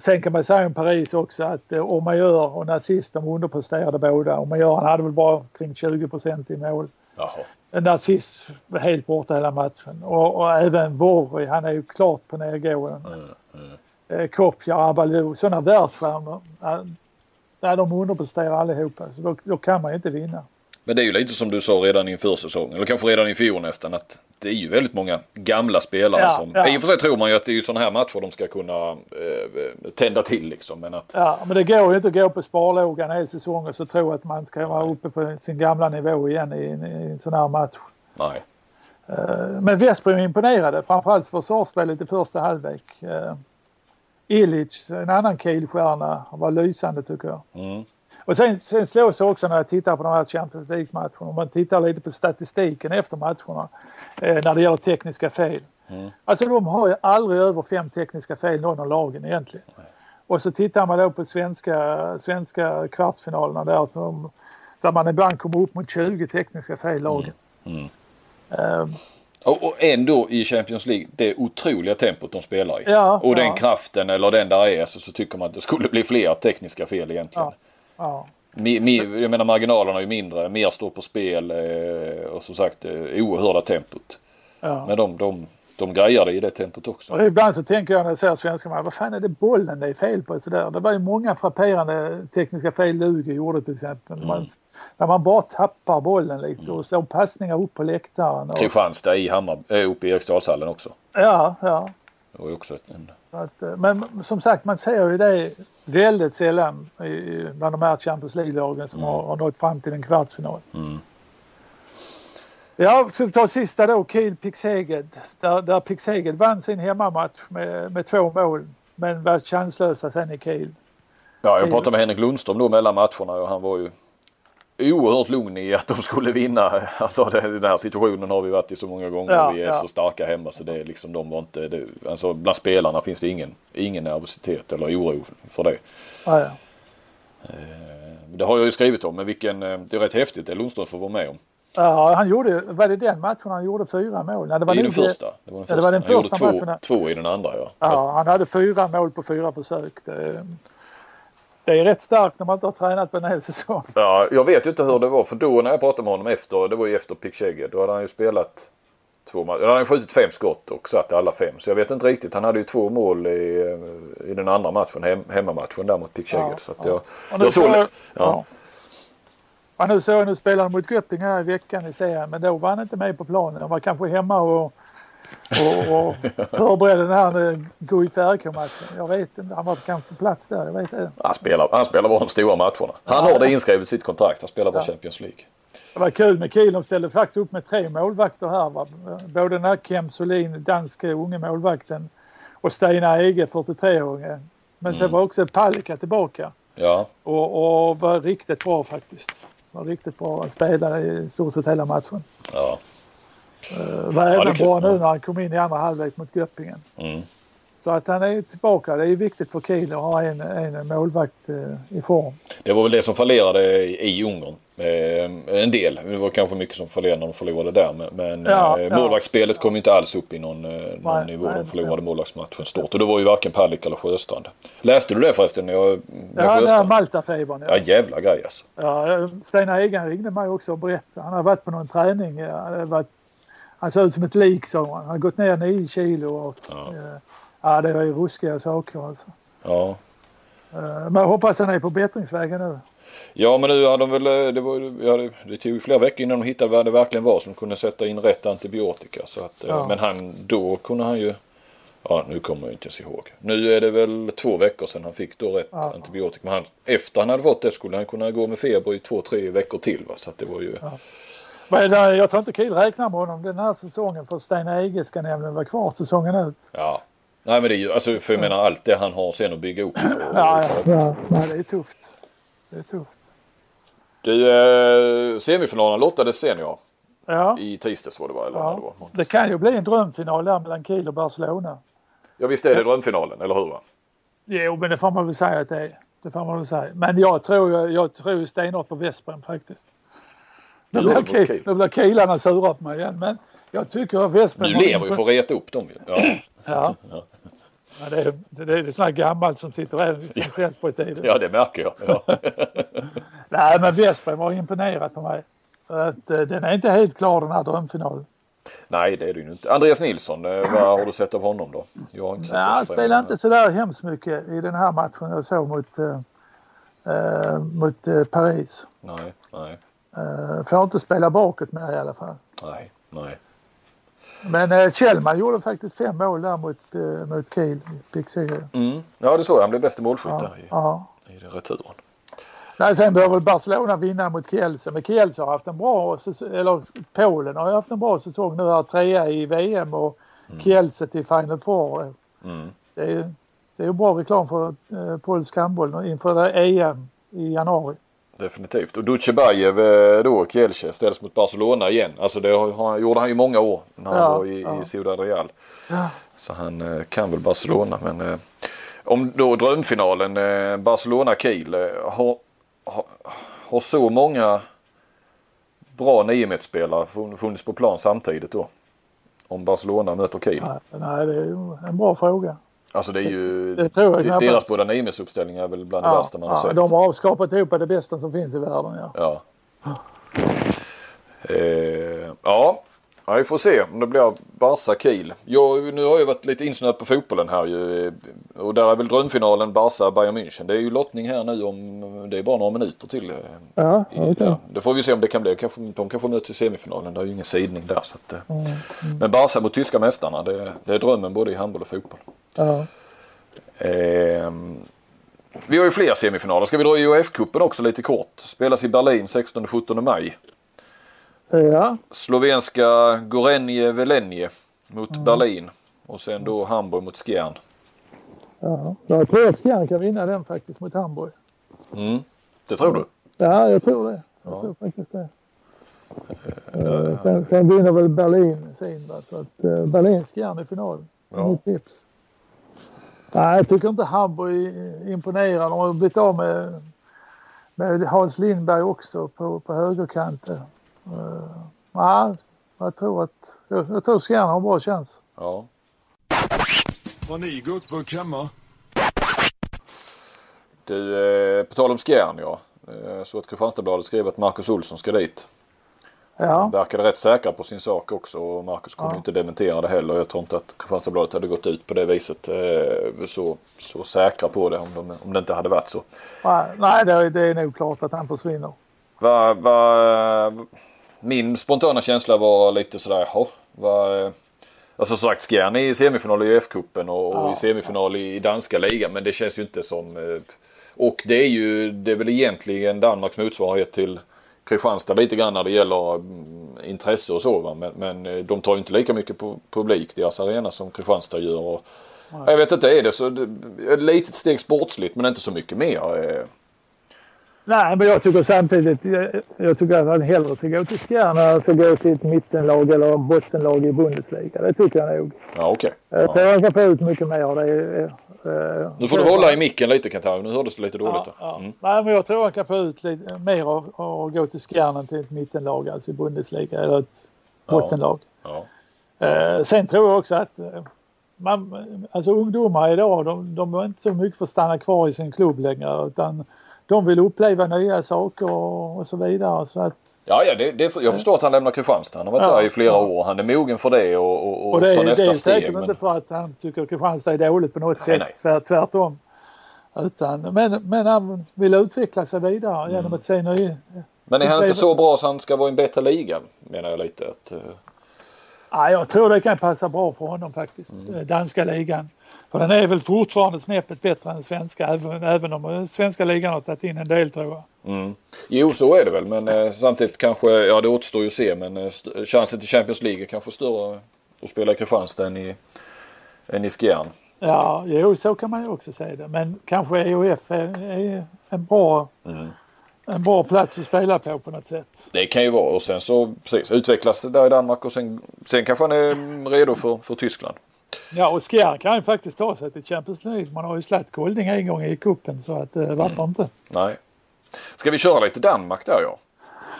sen kan man säga om Paris också att uh, om man gör, och nazist de underpresterade båda, om man gör, han hade väl bara kring 20 procent i mål. Jaha. Nazist var helt borta hela matchen och, och även Vorri, han är ju klart på nedgående. Mm, mm. Uh, Kopja, Abalou, sådana världsstjärnor. Uh, de underpresterar allihopa så då, då kan man ju inte vinna. Men det är ju lite som du sa redan inför säsongen, eller kanske redan i fjol nästan, att det är ju väldigt många gamla spelare ja, som, ja. i och för sig tror man ju att det är ju sådana här matcher de ska kunna eh, tända till liksom. Men att... Ja, men det går ju inte att gå på sparlågan en hel säsong och så tro att man ska vara uppe på sin gamla nivå igen i, i en sån här match. Nej. Uh, men Vesprem imponerade, framförallt försvarsspelet i första halvlek. Uh, Illich, en annan Kielstjärna, var lysande tycker jag. Mm. Och sen, sen slås jag också när jag tittar på de här Champions League-matcherna, om man tittar lite på statistiken efter matcherna eh, när det gäller tekniska fel. Mm. Alltså de har ju aldrig över fem tekniska fel någon av lagen egentligen. Mm. Och så tittar man då på svenska, svenska kvartsfinalerna där, som, där man ibland kommer upp mot 20 tekniska fel lagen. Mm. Um, och, och ändå i Champions League, det otroliga tempot de spelar i. Ja, och den ja. kraften eller den där är så, så tycker man att det skulle bli fler tekniska fel egentligen. Ja. Ja. Mi, mi, jag menar marginalerna är ju mindre, mer står på spel eh, och som sagt eh, oerhörda tempot. Ja. Men de, de, de grejar det i det tempot också. Och ibland så tänker jag när jag ser svenska matcher, vad fan är det bollen det är fel på? Sådär. Det var ju många frapperande tekniska fel Lugi gjorde till exempel. Mm. Man, när man bara tappar bollen liksom och slår passningar upp på läktaren. Och... Kristianstad i Hammar, äh, uppe i Eriksdalshallen också. Ja, ja. Det var ju också en... Att, eh, men som sagt man ser ju det väldigt sällan i, bland de här Champions League-lagen som mm. har, har nått fram till en kvartsfinal. Mm. Ja, ska vi ta sista då, Kiel Pixeged. Där, där Pixeged vann sin hemmamatch med, med två mål men var chanslösa sen i Kiel. Ja, jag pratade med Henrik Lundström då mellan matcherna och han var ju oerhört lugn i att de skulle vinna. Alltså den här situationen har vi varit i så många gånger. Ja, vi är ja. så starka hemma så det är liksom de var inte, det, alltså bland spelarna finns det ingen, ingen nervositet eller oro för det. Ja, ja. Eh, Det har jag ju skrivit om men vilken, eh, det är rätt häftigt det Lundström får vara med om. Ja, han gjorde, var det den matchen han gjorde fyra mål? Nej, det var I den första. Det var den Ja, det var den Han gjorde första två, matchen. två i den andra ja. Ja, han hade fyra mål på fyra försök. Det, det är rätt starkt när man inte har tränat på en hel säsong. Ja, jag vet ju inte hur det var för då när jag pratade med honom efter, det var ju efter Pickshegge, då hade han ju spelat två matcher. Då hade han skjutit fem skott och satt alla fem. Så jag vet inte riktigt. Han hade ju två mål i, i den andra matchen, hem, hemmamatchen där mot Pickshegge. Ja, så att ja. jag, nu jag såg, jag, ja. ja. Ja, nu såg jag nu spelade han mot Göpping här i veckan i serien men då var han inte med på planen. Han var kanske hemma och, och, och förberedde den här eh, Guif RK-matchen. Jag vet inte, han var kanske på plats där, jag vet inte. han, spelar, han spelar bara de stora matcherna. Han har det inskrivet i sitt kontrakt. Han spelar bara Ja. Champions League. Det var kul med Kiel, de ställde faktiskt upp med tre målvakter här. Va? Både den här Kem Solin, danske unge målvakten och Stina Ege, 43-åringen. Men sen var också Palicka tillbaka Ja, och, och var riktigt bra faktiskt. Var riktigt bra. Han spelade i stort sett hela matchen. ja. Uh, var är även bra nu när han kom in i andra halvlek mot Göppingen. Mm. Så att han är tillbaka. Det är viktigt för Kiel att ha en, en målvakt eh, i form. Det var väl det som fallerade i Ungern. Eh, en del. Det var kanske mycket som fallerade när de förlorade där. Men, Ja, eh, ja. målvaktsspelet kom ju inte alls upp i någon, eh, någon Nej, nivå. nej, de förlorade målvaktsmatchen stort. Och det var ju varken Palik eller Sjöstrand. Läste du det förresten? Jag, med Ja, Sjöstrand? Malta-febern. Ja jävla grej alltså. Ja, Stina Egan ringde mig också och berättade. Han har varit på någon träning. ja, varit, han såg ut som ett lik sa han. Han har gått ner 9 kilo och Ja. ja. ja det var ju ruskiga saker alltså. Ja. Eh, Men jag hoppas han är på bättringsvägen nu. Ja men nu hade de väl, eh, det, var, ja, det, tog ju flera veckor innan de hittade vad det verkligen var som kunde sätta in rätt antibiotika. Så att, eh, Ja. Men han, då kunde han ju, ja nu kommer jag inte ens ihåg. Nu är det väl två veckor sedan han fick då rätt Ja. antibiotika. Men han, efter han hade fått det skulle han kunna gå med feber i två, tre veckor till. Va? Så att det var ju, Men jag tror inte Kiel räknar med honom den här säsongen för Stina Ege ska nämligen vara kvar säsongen ut. ja. Nej men det är ju, alltså för jag menar allt det han har sen att bygga upp. Och, Ja, ja. ja. Nej, det är tufft. Det är tufft. Du, eh, semifinalen lottades sen ja. Ja, I tisdags var det va? Eller när det, ja. var. det kan ju bli en drömfinal där mellan Kiel och Barcelona. ja visst är det drömfinalen, eller hur? Va? Jo, men det får man väl säga att det är. Det får man väl säga. Men jag tror, jag, tror stenhårt på Vesprem faktiskt. Nu blir, Kiel. nu blir Kilarna sura på mig igen. Men jag tycker att Vesprem... Du lever ju för att reta upp dem ju. Ja. Ja. ja det, är, det, är här gammalt som sitter här på tiden. ja det märker jag. Ja. Nej, men Vesprem har imponerat på mig. För att, eh, den är inte helt klar den här drömfinalen. Nej det är det ju inte. Andreas Nilsson, eh, vad har du sett av honom då? Jag har inte sett Nej, han spelar inte sådär hemskt mycket i den här matchen jag såg mot, eh, eh, mot eh, Paris. Nej, nej, Eh, får inte spela bakåt med i alla fall. nej, nej. Men eh, Kjellman gjorde faktiskt fem mål där mot, eh, mot Kiel i. Mm. Ja det såg jag. Han blev bästa målskytt Ja, där i, ja. i returen. Nej, sen behöver Barcelona vinna mot Kielce. Men Kielce har haft en bra säsong, eller Polen har haft en bra säsong nu här. Trea i VM och Kielce till Final Four. Mm. Det är ju det är bra reklam för eh, polsk handboll inför EM i januari. Definitivt. Och Dutjebajev eh, då, Kielce, ställs mot Barcelona igen. Alltså det har, gjorde han ju många år när han Ja, var i, ja. i Ciudad Real. Ja. Så han eh, kan väl Barcelona men eh, om då drömfinalen Barcelona-Kiel har, har, har så många bra niometersspelare fun- funnits på plan samtidigt då? Om Barcelona möter Kiel. Nej, nej, det är ju en bra fråga. Alltså det är ju, Det tror jag knappast. deras båda niometersuppställningar är väl bland det Ja, värsta man har ja, sett. de har avskapat ihop det bästa som finns i världen. Ja. Ja. Eh, ja. Ja, vi får se om det blir Barca Kiel. Jag, nu har jag varit lite insnöad på fotbollen här ju. eh, Och där är väl drömfinalen Barca Bayern München. Det är ju lottning här nu om, det är bara några minuter till. eh, Ja, i, ja, det får vi se om det kan bli. Kanske, de kanske möts i semifinalen. Det är ju ingen sidning där. Så att, eh. Mm, Men Barca mot tyska mästarna, det, det är drömmen både i handboll och fotboll. ja. Ehm, vi har ju fler semifinaler. Ska vi dra IOF-cupen också lite kort? Spelas i Berlin 16-17 maj. Ja. Slovenska Gorenje Velenje mot Berlin. Och sen då Hamburg mot Skjern. Ja, jag tror att Skjern kan vinna den faktiskt mot Hamburg. Mm. Det tror du? Ja, jag tror det. Jag Ja. tror faktiskt det. Eh, sen, sen vinner väl Berlin sin va? så att uh, Berlin Skjern i final. Ja. Mitt tips. Nej, jag tycker inte Hamburg imponerar. De har blivit av med, med Hans Lindberg också på, på högerkanten. Uh, nej, jag tror att jag, jag tror Skjern har en bra chans. Ja. Har ni gurkburk hemma? Du, eh, på tal om Skjern ja. Eh, så att Kristianstadsbladet skrev att Marcus Olsson ska dit. Ja, Verkade rätt säkra på sin sak också och Marcus kunde Ja. inte dementera det heller. Jag tror inte att Kristianstadsbladet hade gått ut på det viset eh, så, så säkra på det om, de, om det inte hade varit så. nej, nej det, är- det är nog klart att han försvinner. Va, va, min spontana känsla var lite sådär, jaha, vad... eh, Alltså som sagt Skjern i semifinal i UF-cupen och, och Ja. i semifinal i danska ligan men det känns ju inte som... eh, Och det är ju, det är väl egentligen Danmarks motsvarighet till Kristianstad lite grann när det gäller mm, intresse och så va? Men, men eh, de tar ju inte lika mycket på publik deras arena som Kristianstad gör. Och, jag vet inte, är det så? Ett litet steg sportsligt men inte så mycket mer. Eh. Nej, men jag tycker samtidigt, jag, jag tycker att han hellre ska gå till Skjern än ska gå till ett mittenlag eller bottenlag i Bundesliga. Det tycker jag nog. Ja okej. Jag Ja. tror han kan få ut mycket mer av det. eh, Nu får du hålla i micken lite Kentaur, nu hördes det lite dåligt. Ja, ja. Mm. Nej, men jag tror han kan få ut lite mer av att gå till Skjern än till ett mittenlag, alltså i Bundesliga eller ett Ja. bottenlag. Ja. Eh, sen tror jag också att eh, man, alltså ungdomar idag, de, de är inte så mycket för att stanna kvar i sin klubb längre utan de vill uppleva nya saker och, så vidare. Så att, Ja, ja det, det, jag förstår att han lämnar Kristianstad. Han har varit Ja, där i flera ja. år. Han är mogen för det och, och, och, och det, tar det nästa är steg. säkert Men, inte för att han tycker Kristianstad är dåligt på något Nej, sätt, nej. Tvärt, tvärtom. Utan, men, men han vill utveckla sig vidare Mm. genom att se nya, men är han inte så bra så han ska vara i en bättre liga? Menar jag lite. Att, eh, Ja, jag tror det kan passa bra för honom faktiskt. Mm. eh, Danska ligan. För den är väl fortfarande snäppet bättre än den svenska. Även, även om den svenska ligan har tagit in en del tror jag. mm. Jo, så är det väl. Men eh, samtidigt kanske, ja det återstår ju att se. Men eh, chansen till Champions League är kanske större att spela i Kristianstad än i, än i Skjern. Ja, jo så kan man ju också säga det. Men kanske EOF är, är en, bra, Mm. en bra plats att spela på på något sätt. Det kan ju vara och sen så precis utvecklas det där i Danmark och sen, sen kanske han är redo för, för Tyskland. Ja, och Skjern kan ju faktiskt ta sig till Champions League. Man har ju slagit Kolding en gång i kuppen så att eh, varför inte? Nej. Ska vi köra lite Danmark där ja?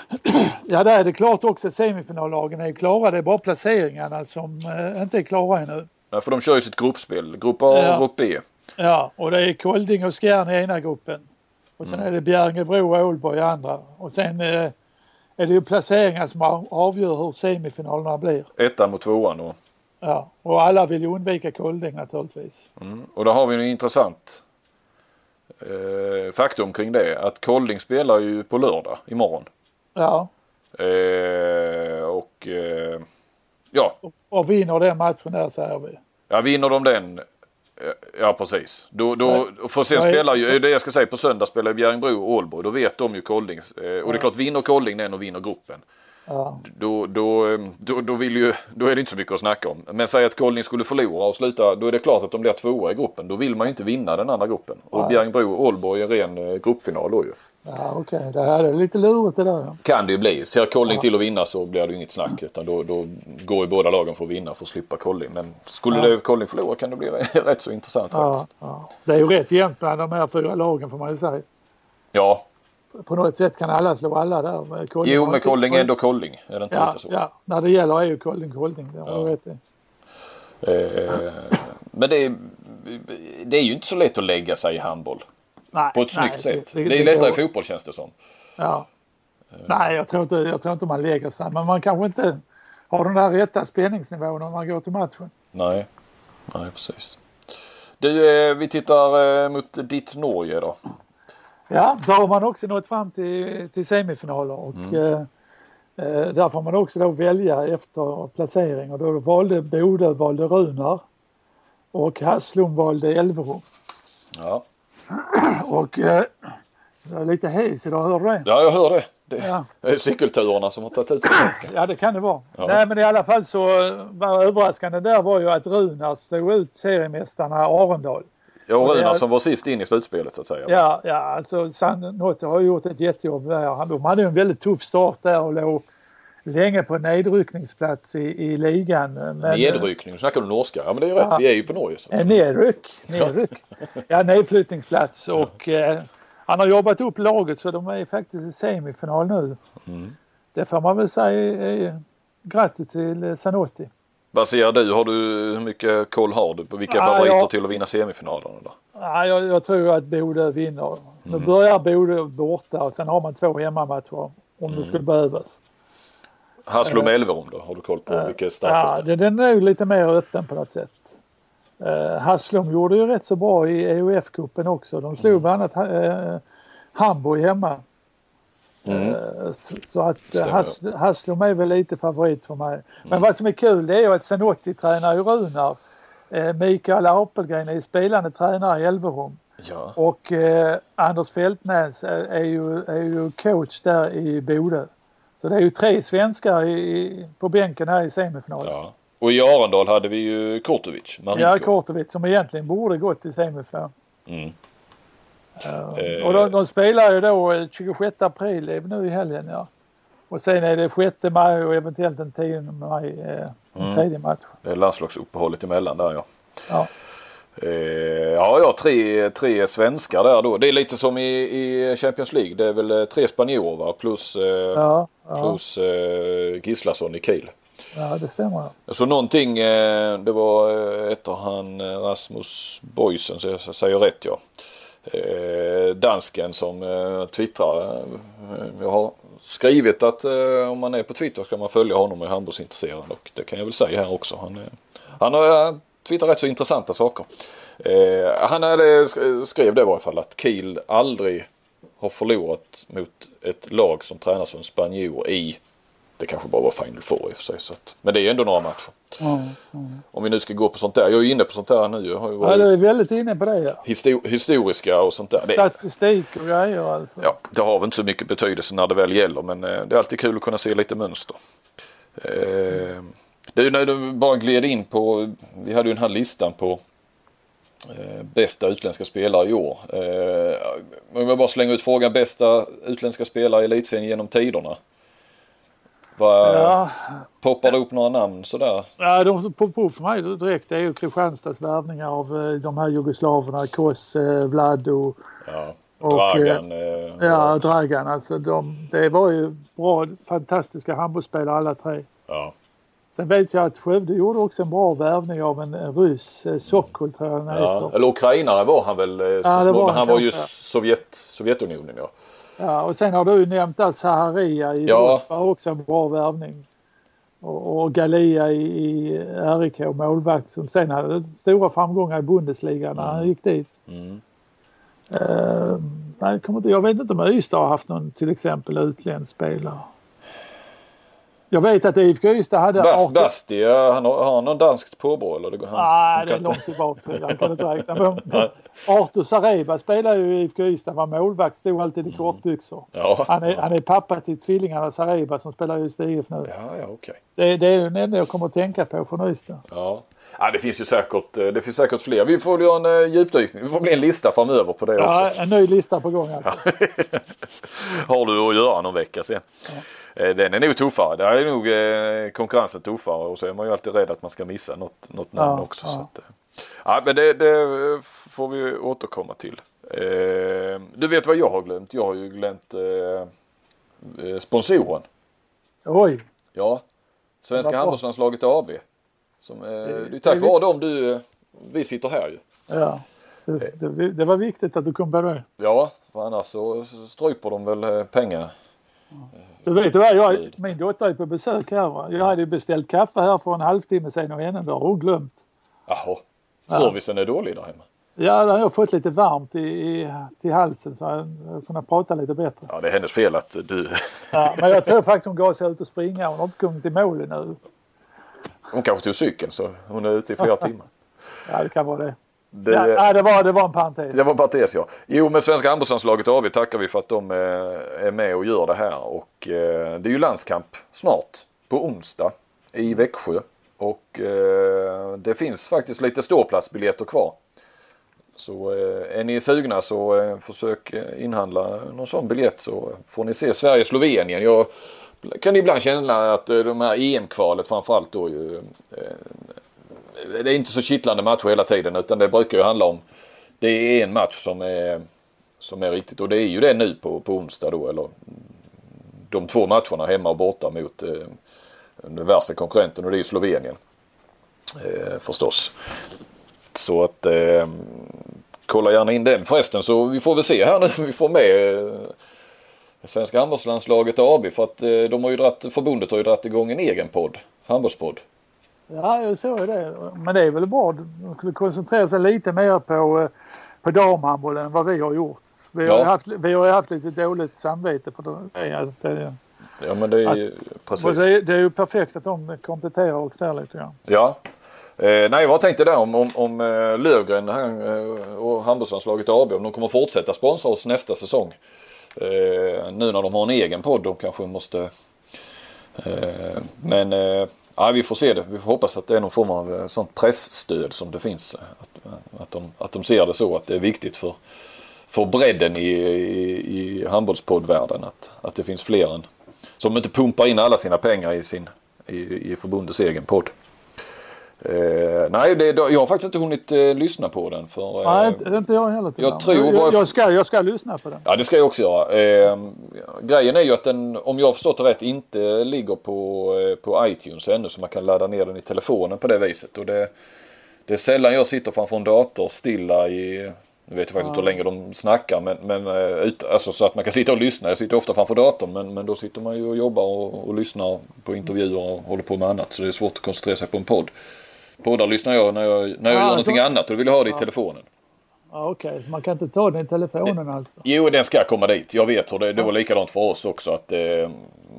Ja, där är det klart också semifinallagen är klara. Det är bara placeringarna som eh, inte är klara ännu. Ja, för de kör ju sitt gruppspel. Grupp A och Ja. grupp B. Ja, och det är Kolding och Skjern i ena gruppen. Och sen är det Bjärringebro och Ålborg i andra. Och sen eh, är det ju placeringar som av- avgör hur semifinalerna blir. Ettan mot tvåan. Och, Ja, och alla vill ju undvika Kolding naturligtvis. mm. och där har vi en intressant eh, faktum kring det. Att Kolding spelar ju på lördag imorgon. Ja, Eh, och eh, ja, och, och vinner den matchen där säger vi. ja, vinner de den eh, Ja precis. Då, då, för sen spelar ju, det jag ska säga på söndag spelar ju Bjärringbro och Ålborg. Då vet de ju Kolding. Eh, och det är klart vinner Kolding den och vinner gruppen. Ja, Då, då, då, då, vill ju, då är det inte så mycket att snacka om. Men säg att Kolding skulle förlora och sluta, då är det klart att de blir tvåa i gruppen. Då vill man ju inte vinna den andra gruppen. Och. Bjärringbro och Ålborg är ren eh, gruppfinal då ju. ja okej. Det här är lite lurigt det där. Ja. Kan det ju bli. Ser Kolding till att vinna så blir det inget snack. Utan då, då går ju båda lagen för att vinna för att slippa Kolding. Men skulle Ja. Kolding förlora kan det bli rätt så intressant Ja, faktiskt. ja. Det är ju rätt jämnt bland de här fyra lagen får man ju säga. Ja, På något sätt kan alla slå alla där. med Kolding jo men Kolding är ändå Kolding. Är det inte Ja, lite så? ja, när det gäller är ju Kolding Kolding. Det Ja. du rätt i. Eh, men det är, det är ju inte så lätt att lägga sig i handboll. Nej, På ett nej, snyggt sätt. det- Det, det- är det lättare i fotboll känns det som. Ja. Nej, jag tror, inte, jag tror inte man lägger sig. Men man kanske inte har den där rätta spänningsnivån om man går till matchen. Nej, nej precis. Du, eh, vi tittar eh, mot ditt Norge då. Ja, där har man också nått fram till, till semifinaler och eh, eh, där får man också då välja efter placering och då valde Bodö valde Runar och Haslum valde Elverum. Ja, Och eh, jag är lite hes idag, hör du det? ja jag hör det. Det Ja. är cykelturerna som har tagit ut. Ja det kan det vara. Ja. Nej men i alla fall så var överraskande där var ju att Runar slog ut seriemästarna Arendal. Ja, och Runar som var sist in i slutspelet så att säga. Ja, ja alltså Sanotti har gjort ett jättejobb där. Han- De hade en väldigt tuff start där och låg länge på nedryckningsplats i, i ligan. Men, Nedryckning, nu snackar du norska. Ja men det är ju rätt, Ja. vi är ju på Norge. Så. Eh, nedryck, nedryck. Ja, nedflyttningsplats och eh, han har jobbat upp laget så de är faktiskt i semifinal nu. Mm. Det får man väl säga eh, grattis till eh, Sanotti. Vad säger du? Har du, hur mycket koll har du på vilka Ja, favoriter jag- till att vinna semifinalerna? Då? Ja, jag, jag tror att Bodö vinner. Nu Mm. börjar Bodö borta och sen har man två hemmamatcher om Mm. det skulle behövas. Haslum Elverum då? Har du koll på vilka är Ja, den, är ju lite mer öppen på något sätt. Uh, Haslum gjorde ju rätt så bra i EUF-cupen också. De slog bland annat uh, Hamburg hemma. Mm. Eh, så, att uh, Stämmer. Has, Haslum är väl lite favorit för mig. Men vad som är kul det är ju att Zanotti tränar ju Runar. Uh, Mikael Apelgren är spelande tränare i Elverum. Ja. Och eh, Anders Fältnäs är, är, ju, är ju coach där i Bodö. Så det är ju tre svenskar i, i, på bänken här i semifinalen. ja. Och i Arendal hade vi ju Kortovic. Marinko. Ja, Kortovic som egentligen borde gått till semifinal. Mm. Uh, och de, de spelar ju då eh, 26 april, det är nu i helgen ja. Och sen är det 6 maj och eventuellt den 10 maj, eh, en Mm. tredje match. Det är landslagsuppehållet emellan där ja. Ja. Eh, ja, ja, tre, tre svenskar där då. Det är lite som i, i Champions League. Det är väl eh, tre spanjorer plus, eh, Ja, ja, plus eh, Gislason i Kiel. ja, det stämmer. ja. Så någonting, eh, det var eh, ett av han eh, Rasmus Boysen, så jag säger rätt ja. Eh, dansken som eh, twittrar. Eh, jag har skrivit att eh, om man är på Twitter ska man följa honom och är handbollsintresserad och det kan jag väl säga här också. Han, eh, han har eh, twittrat rätt så intressanta saker. Eh, han hade skrev det i varje fall att Kiel aldrig har förlorat mot ett lag som tränas av en spanjor i det kanske bara var Final Four i och för sig. Så att, men det är ändå några matcher. Om vi nu ska gå på sånt där. Jag är ju inne på sånt där nu. Jag har ju Ja, du är väldigt inne på det ja. histo- historiska och sånt där. Statistik och grejer alltså. ja, det har väl inte så mycket betydelse när det väl gäller men eh, det är alltid kul att kunna se lite mönster. Eh, är ju när du bara gled in på, vi hade ju den här listan på eh, bästa utländska spelare i år. Eh, om jag bara slänger ut frågan bästa utländska spelare i elitserien genom tiderna. Vad, Ja, Poppar det upp några namn sådär? Ja, de som poppar upp för mig direkt det är ju Kristianstads värvningar av eh, de här jugoslaverna, Kos, eh, Vlado, Ja. Och, Dragan. eh, ja, Dragan. Alltså de, det var ju bra, fantastiska handbollsspelare alla tre. ja. Sen vet jag att Skövde gjorde också en bra värvning av en, en ryss, eh, Sokol tror jag han Ja. heter. Eller ukrainare var han väl. eh, så var han han var ju. Sovjet, Sovjetunionen ja. Ja, och sen har du nämnt där Saharia i Ja. Europa, också en bra värvning. Och, och Galia i, i RIK, målvakt som sen hade stora framgångar i Bundesliga när han gick dit. Mm. Eh, nej, jag vet inte om Ystad har haft någon till exempel utländsk spelare. Jag vet att IFK Ystad hade Bast, 18 Basti, ja, han har, har han någon danskt påbrå eller? Det, han, Nej, han det är långt tillbaka. Jag kan inte räkna. Men Artur Sareba spelar ju i IFK Ystad, var målvakt, stod alltid i kortbyxor. Ja. Han är, han är pappa till tvillingarna Sareba som spelar i Ystad IF nu. Ja, ja okej. Det, det är den enda jag kommer att tänka på från Ystad. Ja. ja, det finns ju säkert, eh, det finns säkert fler. Vi får göra en eh, djupdykning. Det får bli en lista framöver på det Ja, också. en ny lista på gång alltså. Har du att göra någon vecka sen. Eh, Den är nog tuffare. Där är nog eh, konkurrensen tuffare och så är man ju alltid rädd att man ska missa något, något namn Ja, också. ja. Så att, eh, ja, men det, det eh, får vi återkomma till. Eh, Du vet vad jag har glömt? Jag har ju glömt eh, eh, sponsoren. Oj, Ja, Svenska handbollslandslaget AB. Som, eh, det är det tack vare dem du, eh, vi sitter här ju. ja. Det, det, det var viktigt att du kom det. Ja, för annars så stryper de väl eh, pengar. Du vet vad, jag, min dotter är på besök här. Jag hade beställt kaffe här för en halvtimme sedan och det har hon glömt. Jaha, servicen är dålig där hemma. Ja, då har jag fått lite varmt i, i, till halsen så jag kunnat prata lite bättre. Ja, det är hennes fel att du, Ja, men jag tror faktiskt hon gav sig ut och springa. Hon har inte kommit i mål ännu. hon kanske tog cykeln så hon är ute i flera timmar. Ja, det kan vara det. Det, Ja, nej, det, var, det var en parentes. det var parentes ja. Jo men Svenska handbollslandslaget AB tackar vi för att de eh, är med och gör det här och eh, det är ju landskamp snart på onsdag i Växjö och eh, det finns faktiskt lite ståplatsbiljetter kvar. Så är ni sugna så försök inhandla någon sån biljett så får ni se Sverige-Slovenien. Jag kan ibland känna att de här EM-kvalet framförallt då ju det är inte så kittlande matcher hela tiden utan det brukar ju handla om det är en match som är som är riktigt och det är ju det nu på, på onsdag då eller de två matcherna hemma och borta mot eh, den värsta konkurrenten och det är Slovenien. Eh, förstås. Så att eh, kolla gärna in den. Förresten så vi får väl se här nu vi får med eh, Svenska handbollslandslaget AB för att eh, de har ju dratt, förbundet har ju dragit igång en egen podd. Handbollspodd. Ja, jag såg det. Men det är väl bra. De skulle koncentrera sig lite mer på, eh, på damhandbollen än vad vi har gjort. Vi har, Ja. haft, vi har haft lite dåligt samvete för det. Att, det, Ja men det är ju och precis. det, det är ju perfekt att de kompletterar och där lite grann. Ja. Eh, nej jag tänkte där om, om, om eh, Lövgren han, eh, och handbollslandslaget AB om de kommer fortsätta sponsra oss nästa säsong. Eh, nu när de har en egen podd de kanske måste eh, men ja, vi får se det. Vi får hoppas att det är någon form av eh, sånt pressstöd som det finns. Eh, att, eh, att, de, att de ser det så att det är viktigt för, för bredden i, i, i handbollspoddvärlden att, att det finns fler än som inte pumpar in alla sina pengar i, sin, i, i förbundets egen podd. Eh, nej, det, jag har faktiskt inte hunnit eh, lyssna på den för... Eh, Nej, inte, inte jag heller. jag tror jag, bara- jag, ska, jag ska lyssna på den. Ja det ska jag också göra. Eh, grejen är ju att den, om jag har förstått det rätt, inte ligger på, eh, på iTunes ännu så man kan ladda ner den i telefonen på det viset. Och det, det är sällan jag sitter framför en dator stilla i, nu vet jag faktiskt inte hur länge de snackar men, men eh, ut, alltså så att man kan sitta och lyssna. Jag sitter ofta framför datorn men, men då sitter man ju och jobbar och, och lyssnar på intervjuer och håller på med annat så det är svårt att koncentrera sig på en podd. Poddar lyssnar jag när jag, när jag Ja, gör någonting så- annat och då vill jag ha det i telefonen. Ja, Okej, så man kan inte ta den i telefonen alltså? Jo, den ska komma dit. Jag vet hur det, det var likadant för oss också att eh,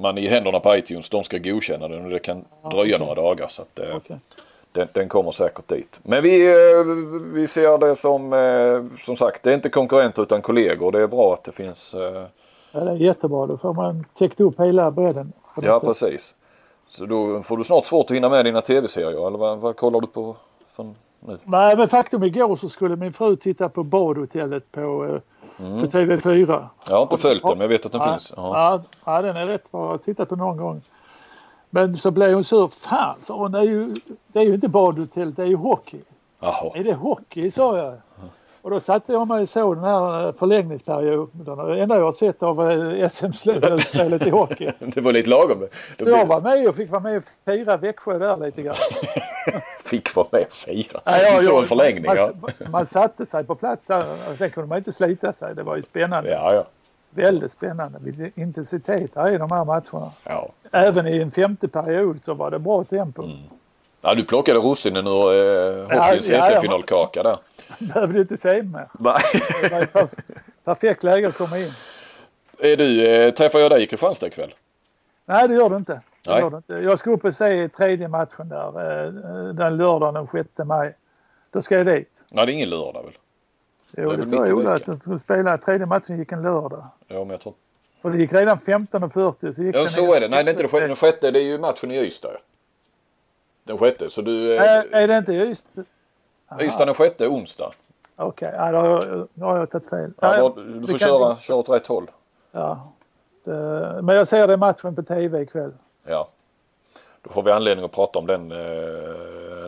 man i händerna på iTunes, de ska godkänna den och det kan dröja några dagar. Så att, eh, Okej. den, den kommer säkert dit. Men vi, eh, vi ser det som, eh, som sagt, det är inte konkurrenter utan kollegor. Det är bra att det finns, eh, Ja, det är jättebra. Då får man täckt upp hela bredden. ja sätt. precis. Så då får du snart svårt att hinna med dina tv-serier eller vad, vad kollar du på för nu? Nej, men faktum igår så skulle min fru titta på badhotellet på, eh, på TV4. Jag har inte följt den men jag vet att den ja, finns. Ja. Ja, den är rätt bra. Jag har tittat på någon gång. Men så blev hon sur. Fan, sa hon. Det är ju, det är ju inte badhotell, det är ju hockey. Jaha. Är det hockey, sa jag. Och då satte jag mig och såg den här eh, förlängningsperioden. Det enda jag har sett av eh, SM-slutspelet i hockey. Det var lite lagom. Så jag var med och fick vara med och fira Växjö där lite grann. Fick vara med och fira. Ja, ja, du såg en förlängning man, ja. man, satte sig på plats där. Sen kunde man inte slita sig. Det var ju spännande. Ja, ja. Väldigt spännande. Vilken intensitet där i de här matcherna. ja. Även i en femte period så var det bra tempo. Mm. Ja, du plockade russinen ur eh, hockeyns ja, ja. SM-finalkaka där. Behövde inte säga mer. Nej. Det perfekt läge att komma in. Är du, eh, träffar jag dig i Kristianstad ikväll? Nej, det gör du inte. Det Nej. gör du inte. Jag ska upp och se tredje matchen där. eh, Den lördagen den 6 maj. Då ska jag dit. Nej, det är ingen lördag väl? Jo, är det väl sa i Ola att de skulle spela. Tredje matchen gick en lördag. Ja, men jag tror... För det gick redan 15.40 så gick Ja, så är det. Nej, det är inte det sjätte. Den sjätte, det är ju matchen i Ystad. Den sjätte, så du... Eh, Är, är det inte just? Ystad den sjätte, onsdag. Okej, ja, då, har jag- då har jag tagit fel. Ja, Ja, då- du får köra, köra åt rätt håll. Ja. Det, men jag ser den matchen på tv ikväll. Ja. Då får vi anledning att prata om den eh,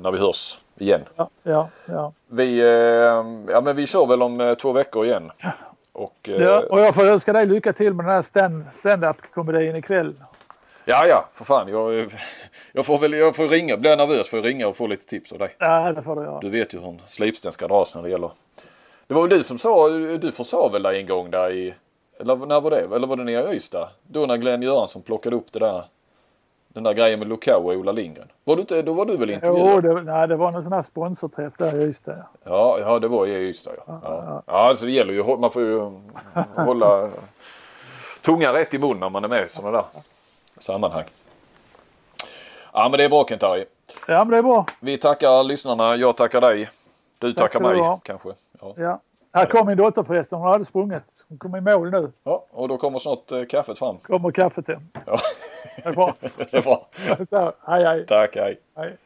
när vi hörs igen. Ja, ja, ja. Vi, eh, ja, men vi kör väl om eh, två veckor igen. Och, eh, ja. Och jag får önska dig lycka till med den här stand- stand-up-komedin ikväll. Ja, ja, för fan. Jag, jag får väl jag får ringa. Blir jag nervös får jag ringa och få lite tips av dig. Ja, det får du göra. Du vet ju hur en slipsten ska dras när det gäller. Det var väl du som sa, du försa väl där en gång där i, eller när var det? Eller var det nere i Ystad? Då när Glenn Göransson plockade upp det där, den där grejen med Lukau och Ola Lindgren. Var du inte, då var du väl Jo, intervjuad? det, nej, det var någon sån här sponsorträff där i Ystad. ja. Ja, ja, det var i Ystad ja. Ja, ja alltså det gäller ju, man får ju hålla tungan rätt i mun när man är med sådana där sammanhang. Ja men det är bra Kent-Harry. Ja, men det är bra. Vi tackar lyssnarna. Jag tackar dig. Du Tack tackar mig ha. kanske. Ja. Ja. Här kom min dotter förresten. Hon hade sprungit. Hon kom i mål nu. ja, och då kommer snart eh, kaffet fram. Kommer kaffet hem. Ja, Det är bra. det är bra. Så, hej, hej. Tack, hej. hej.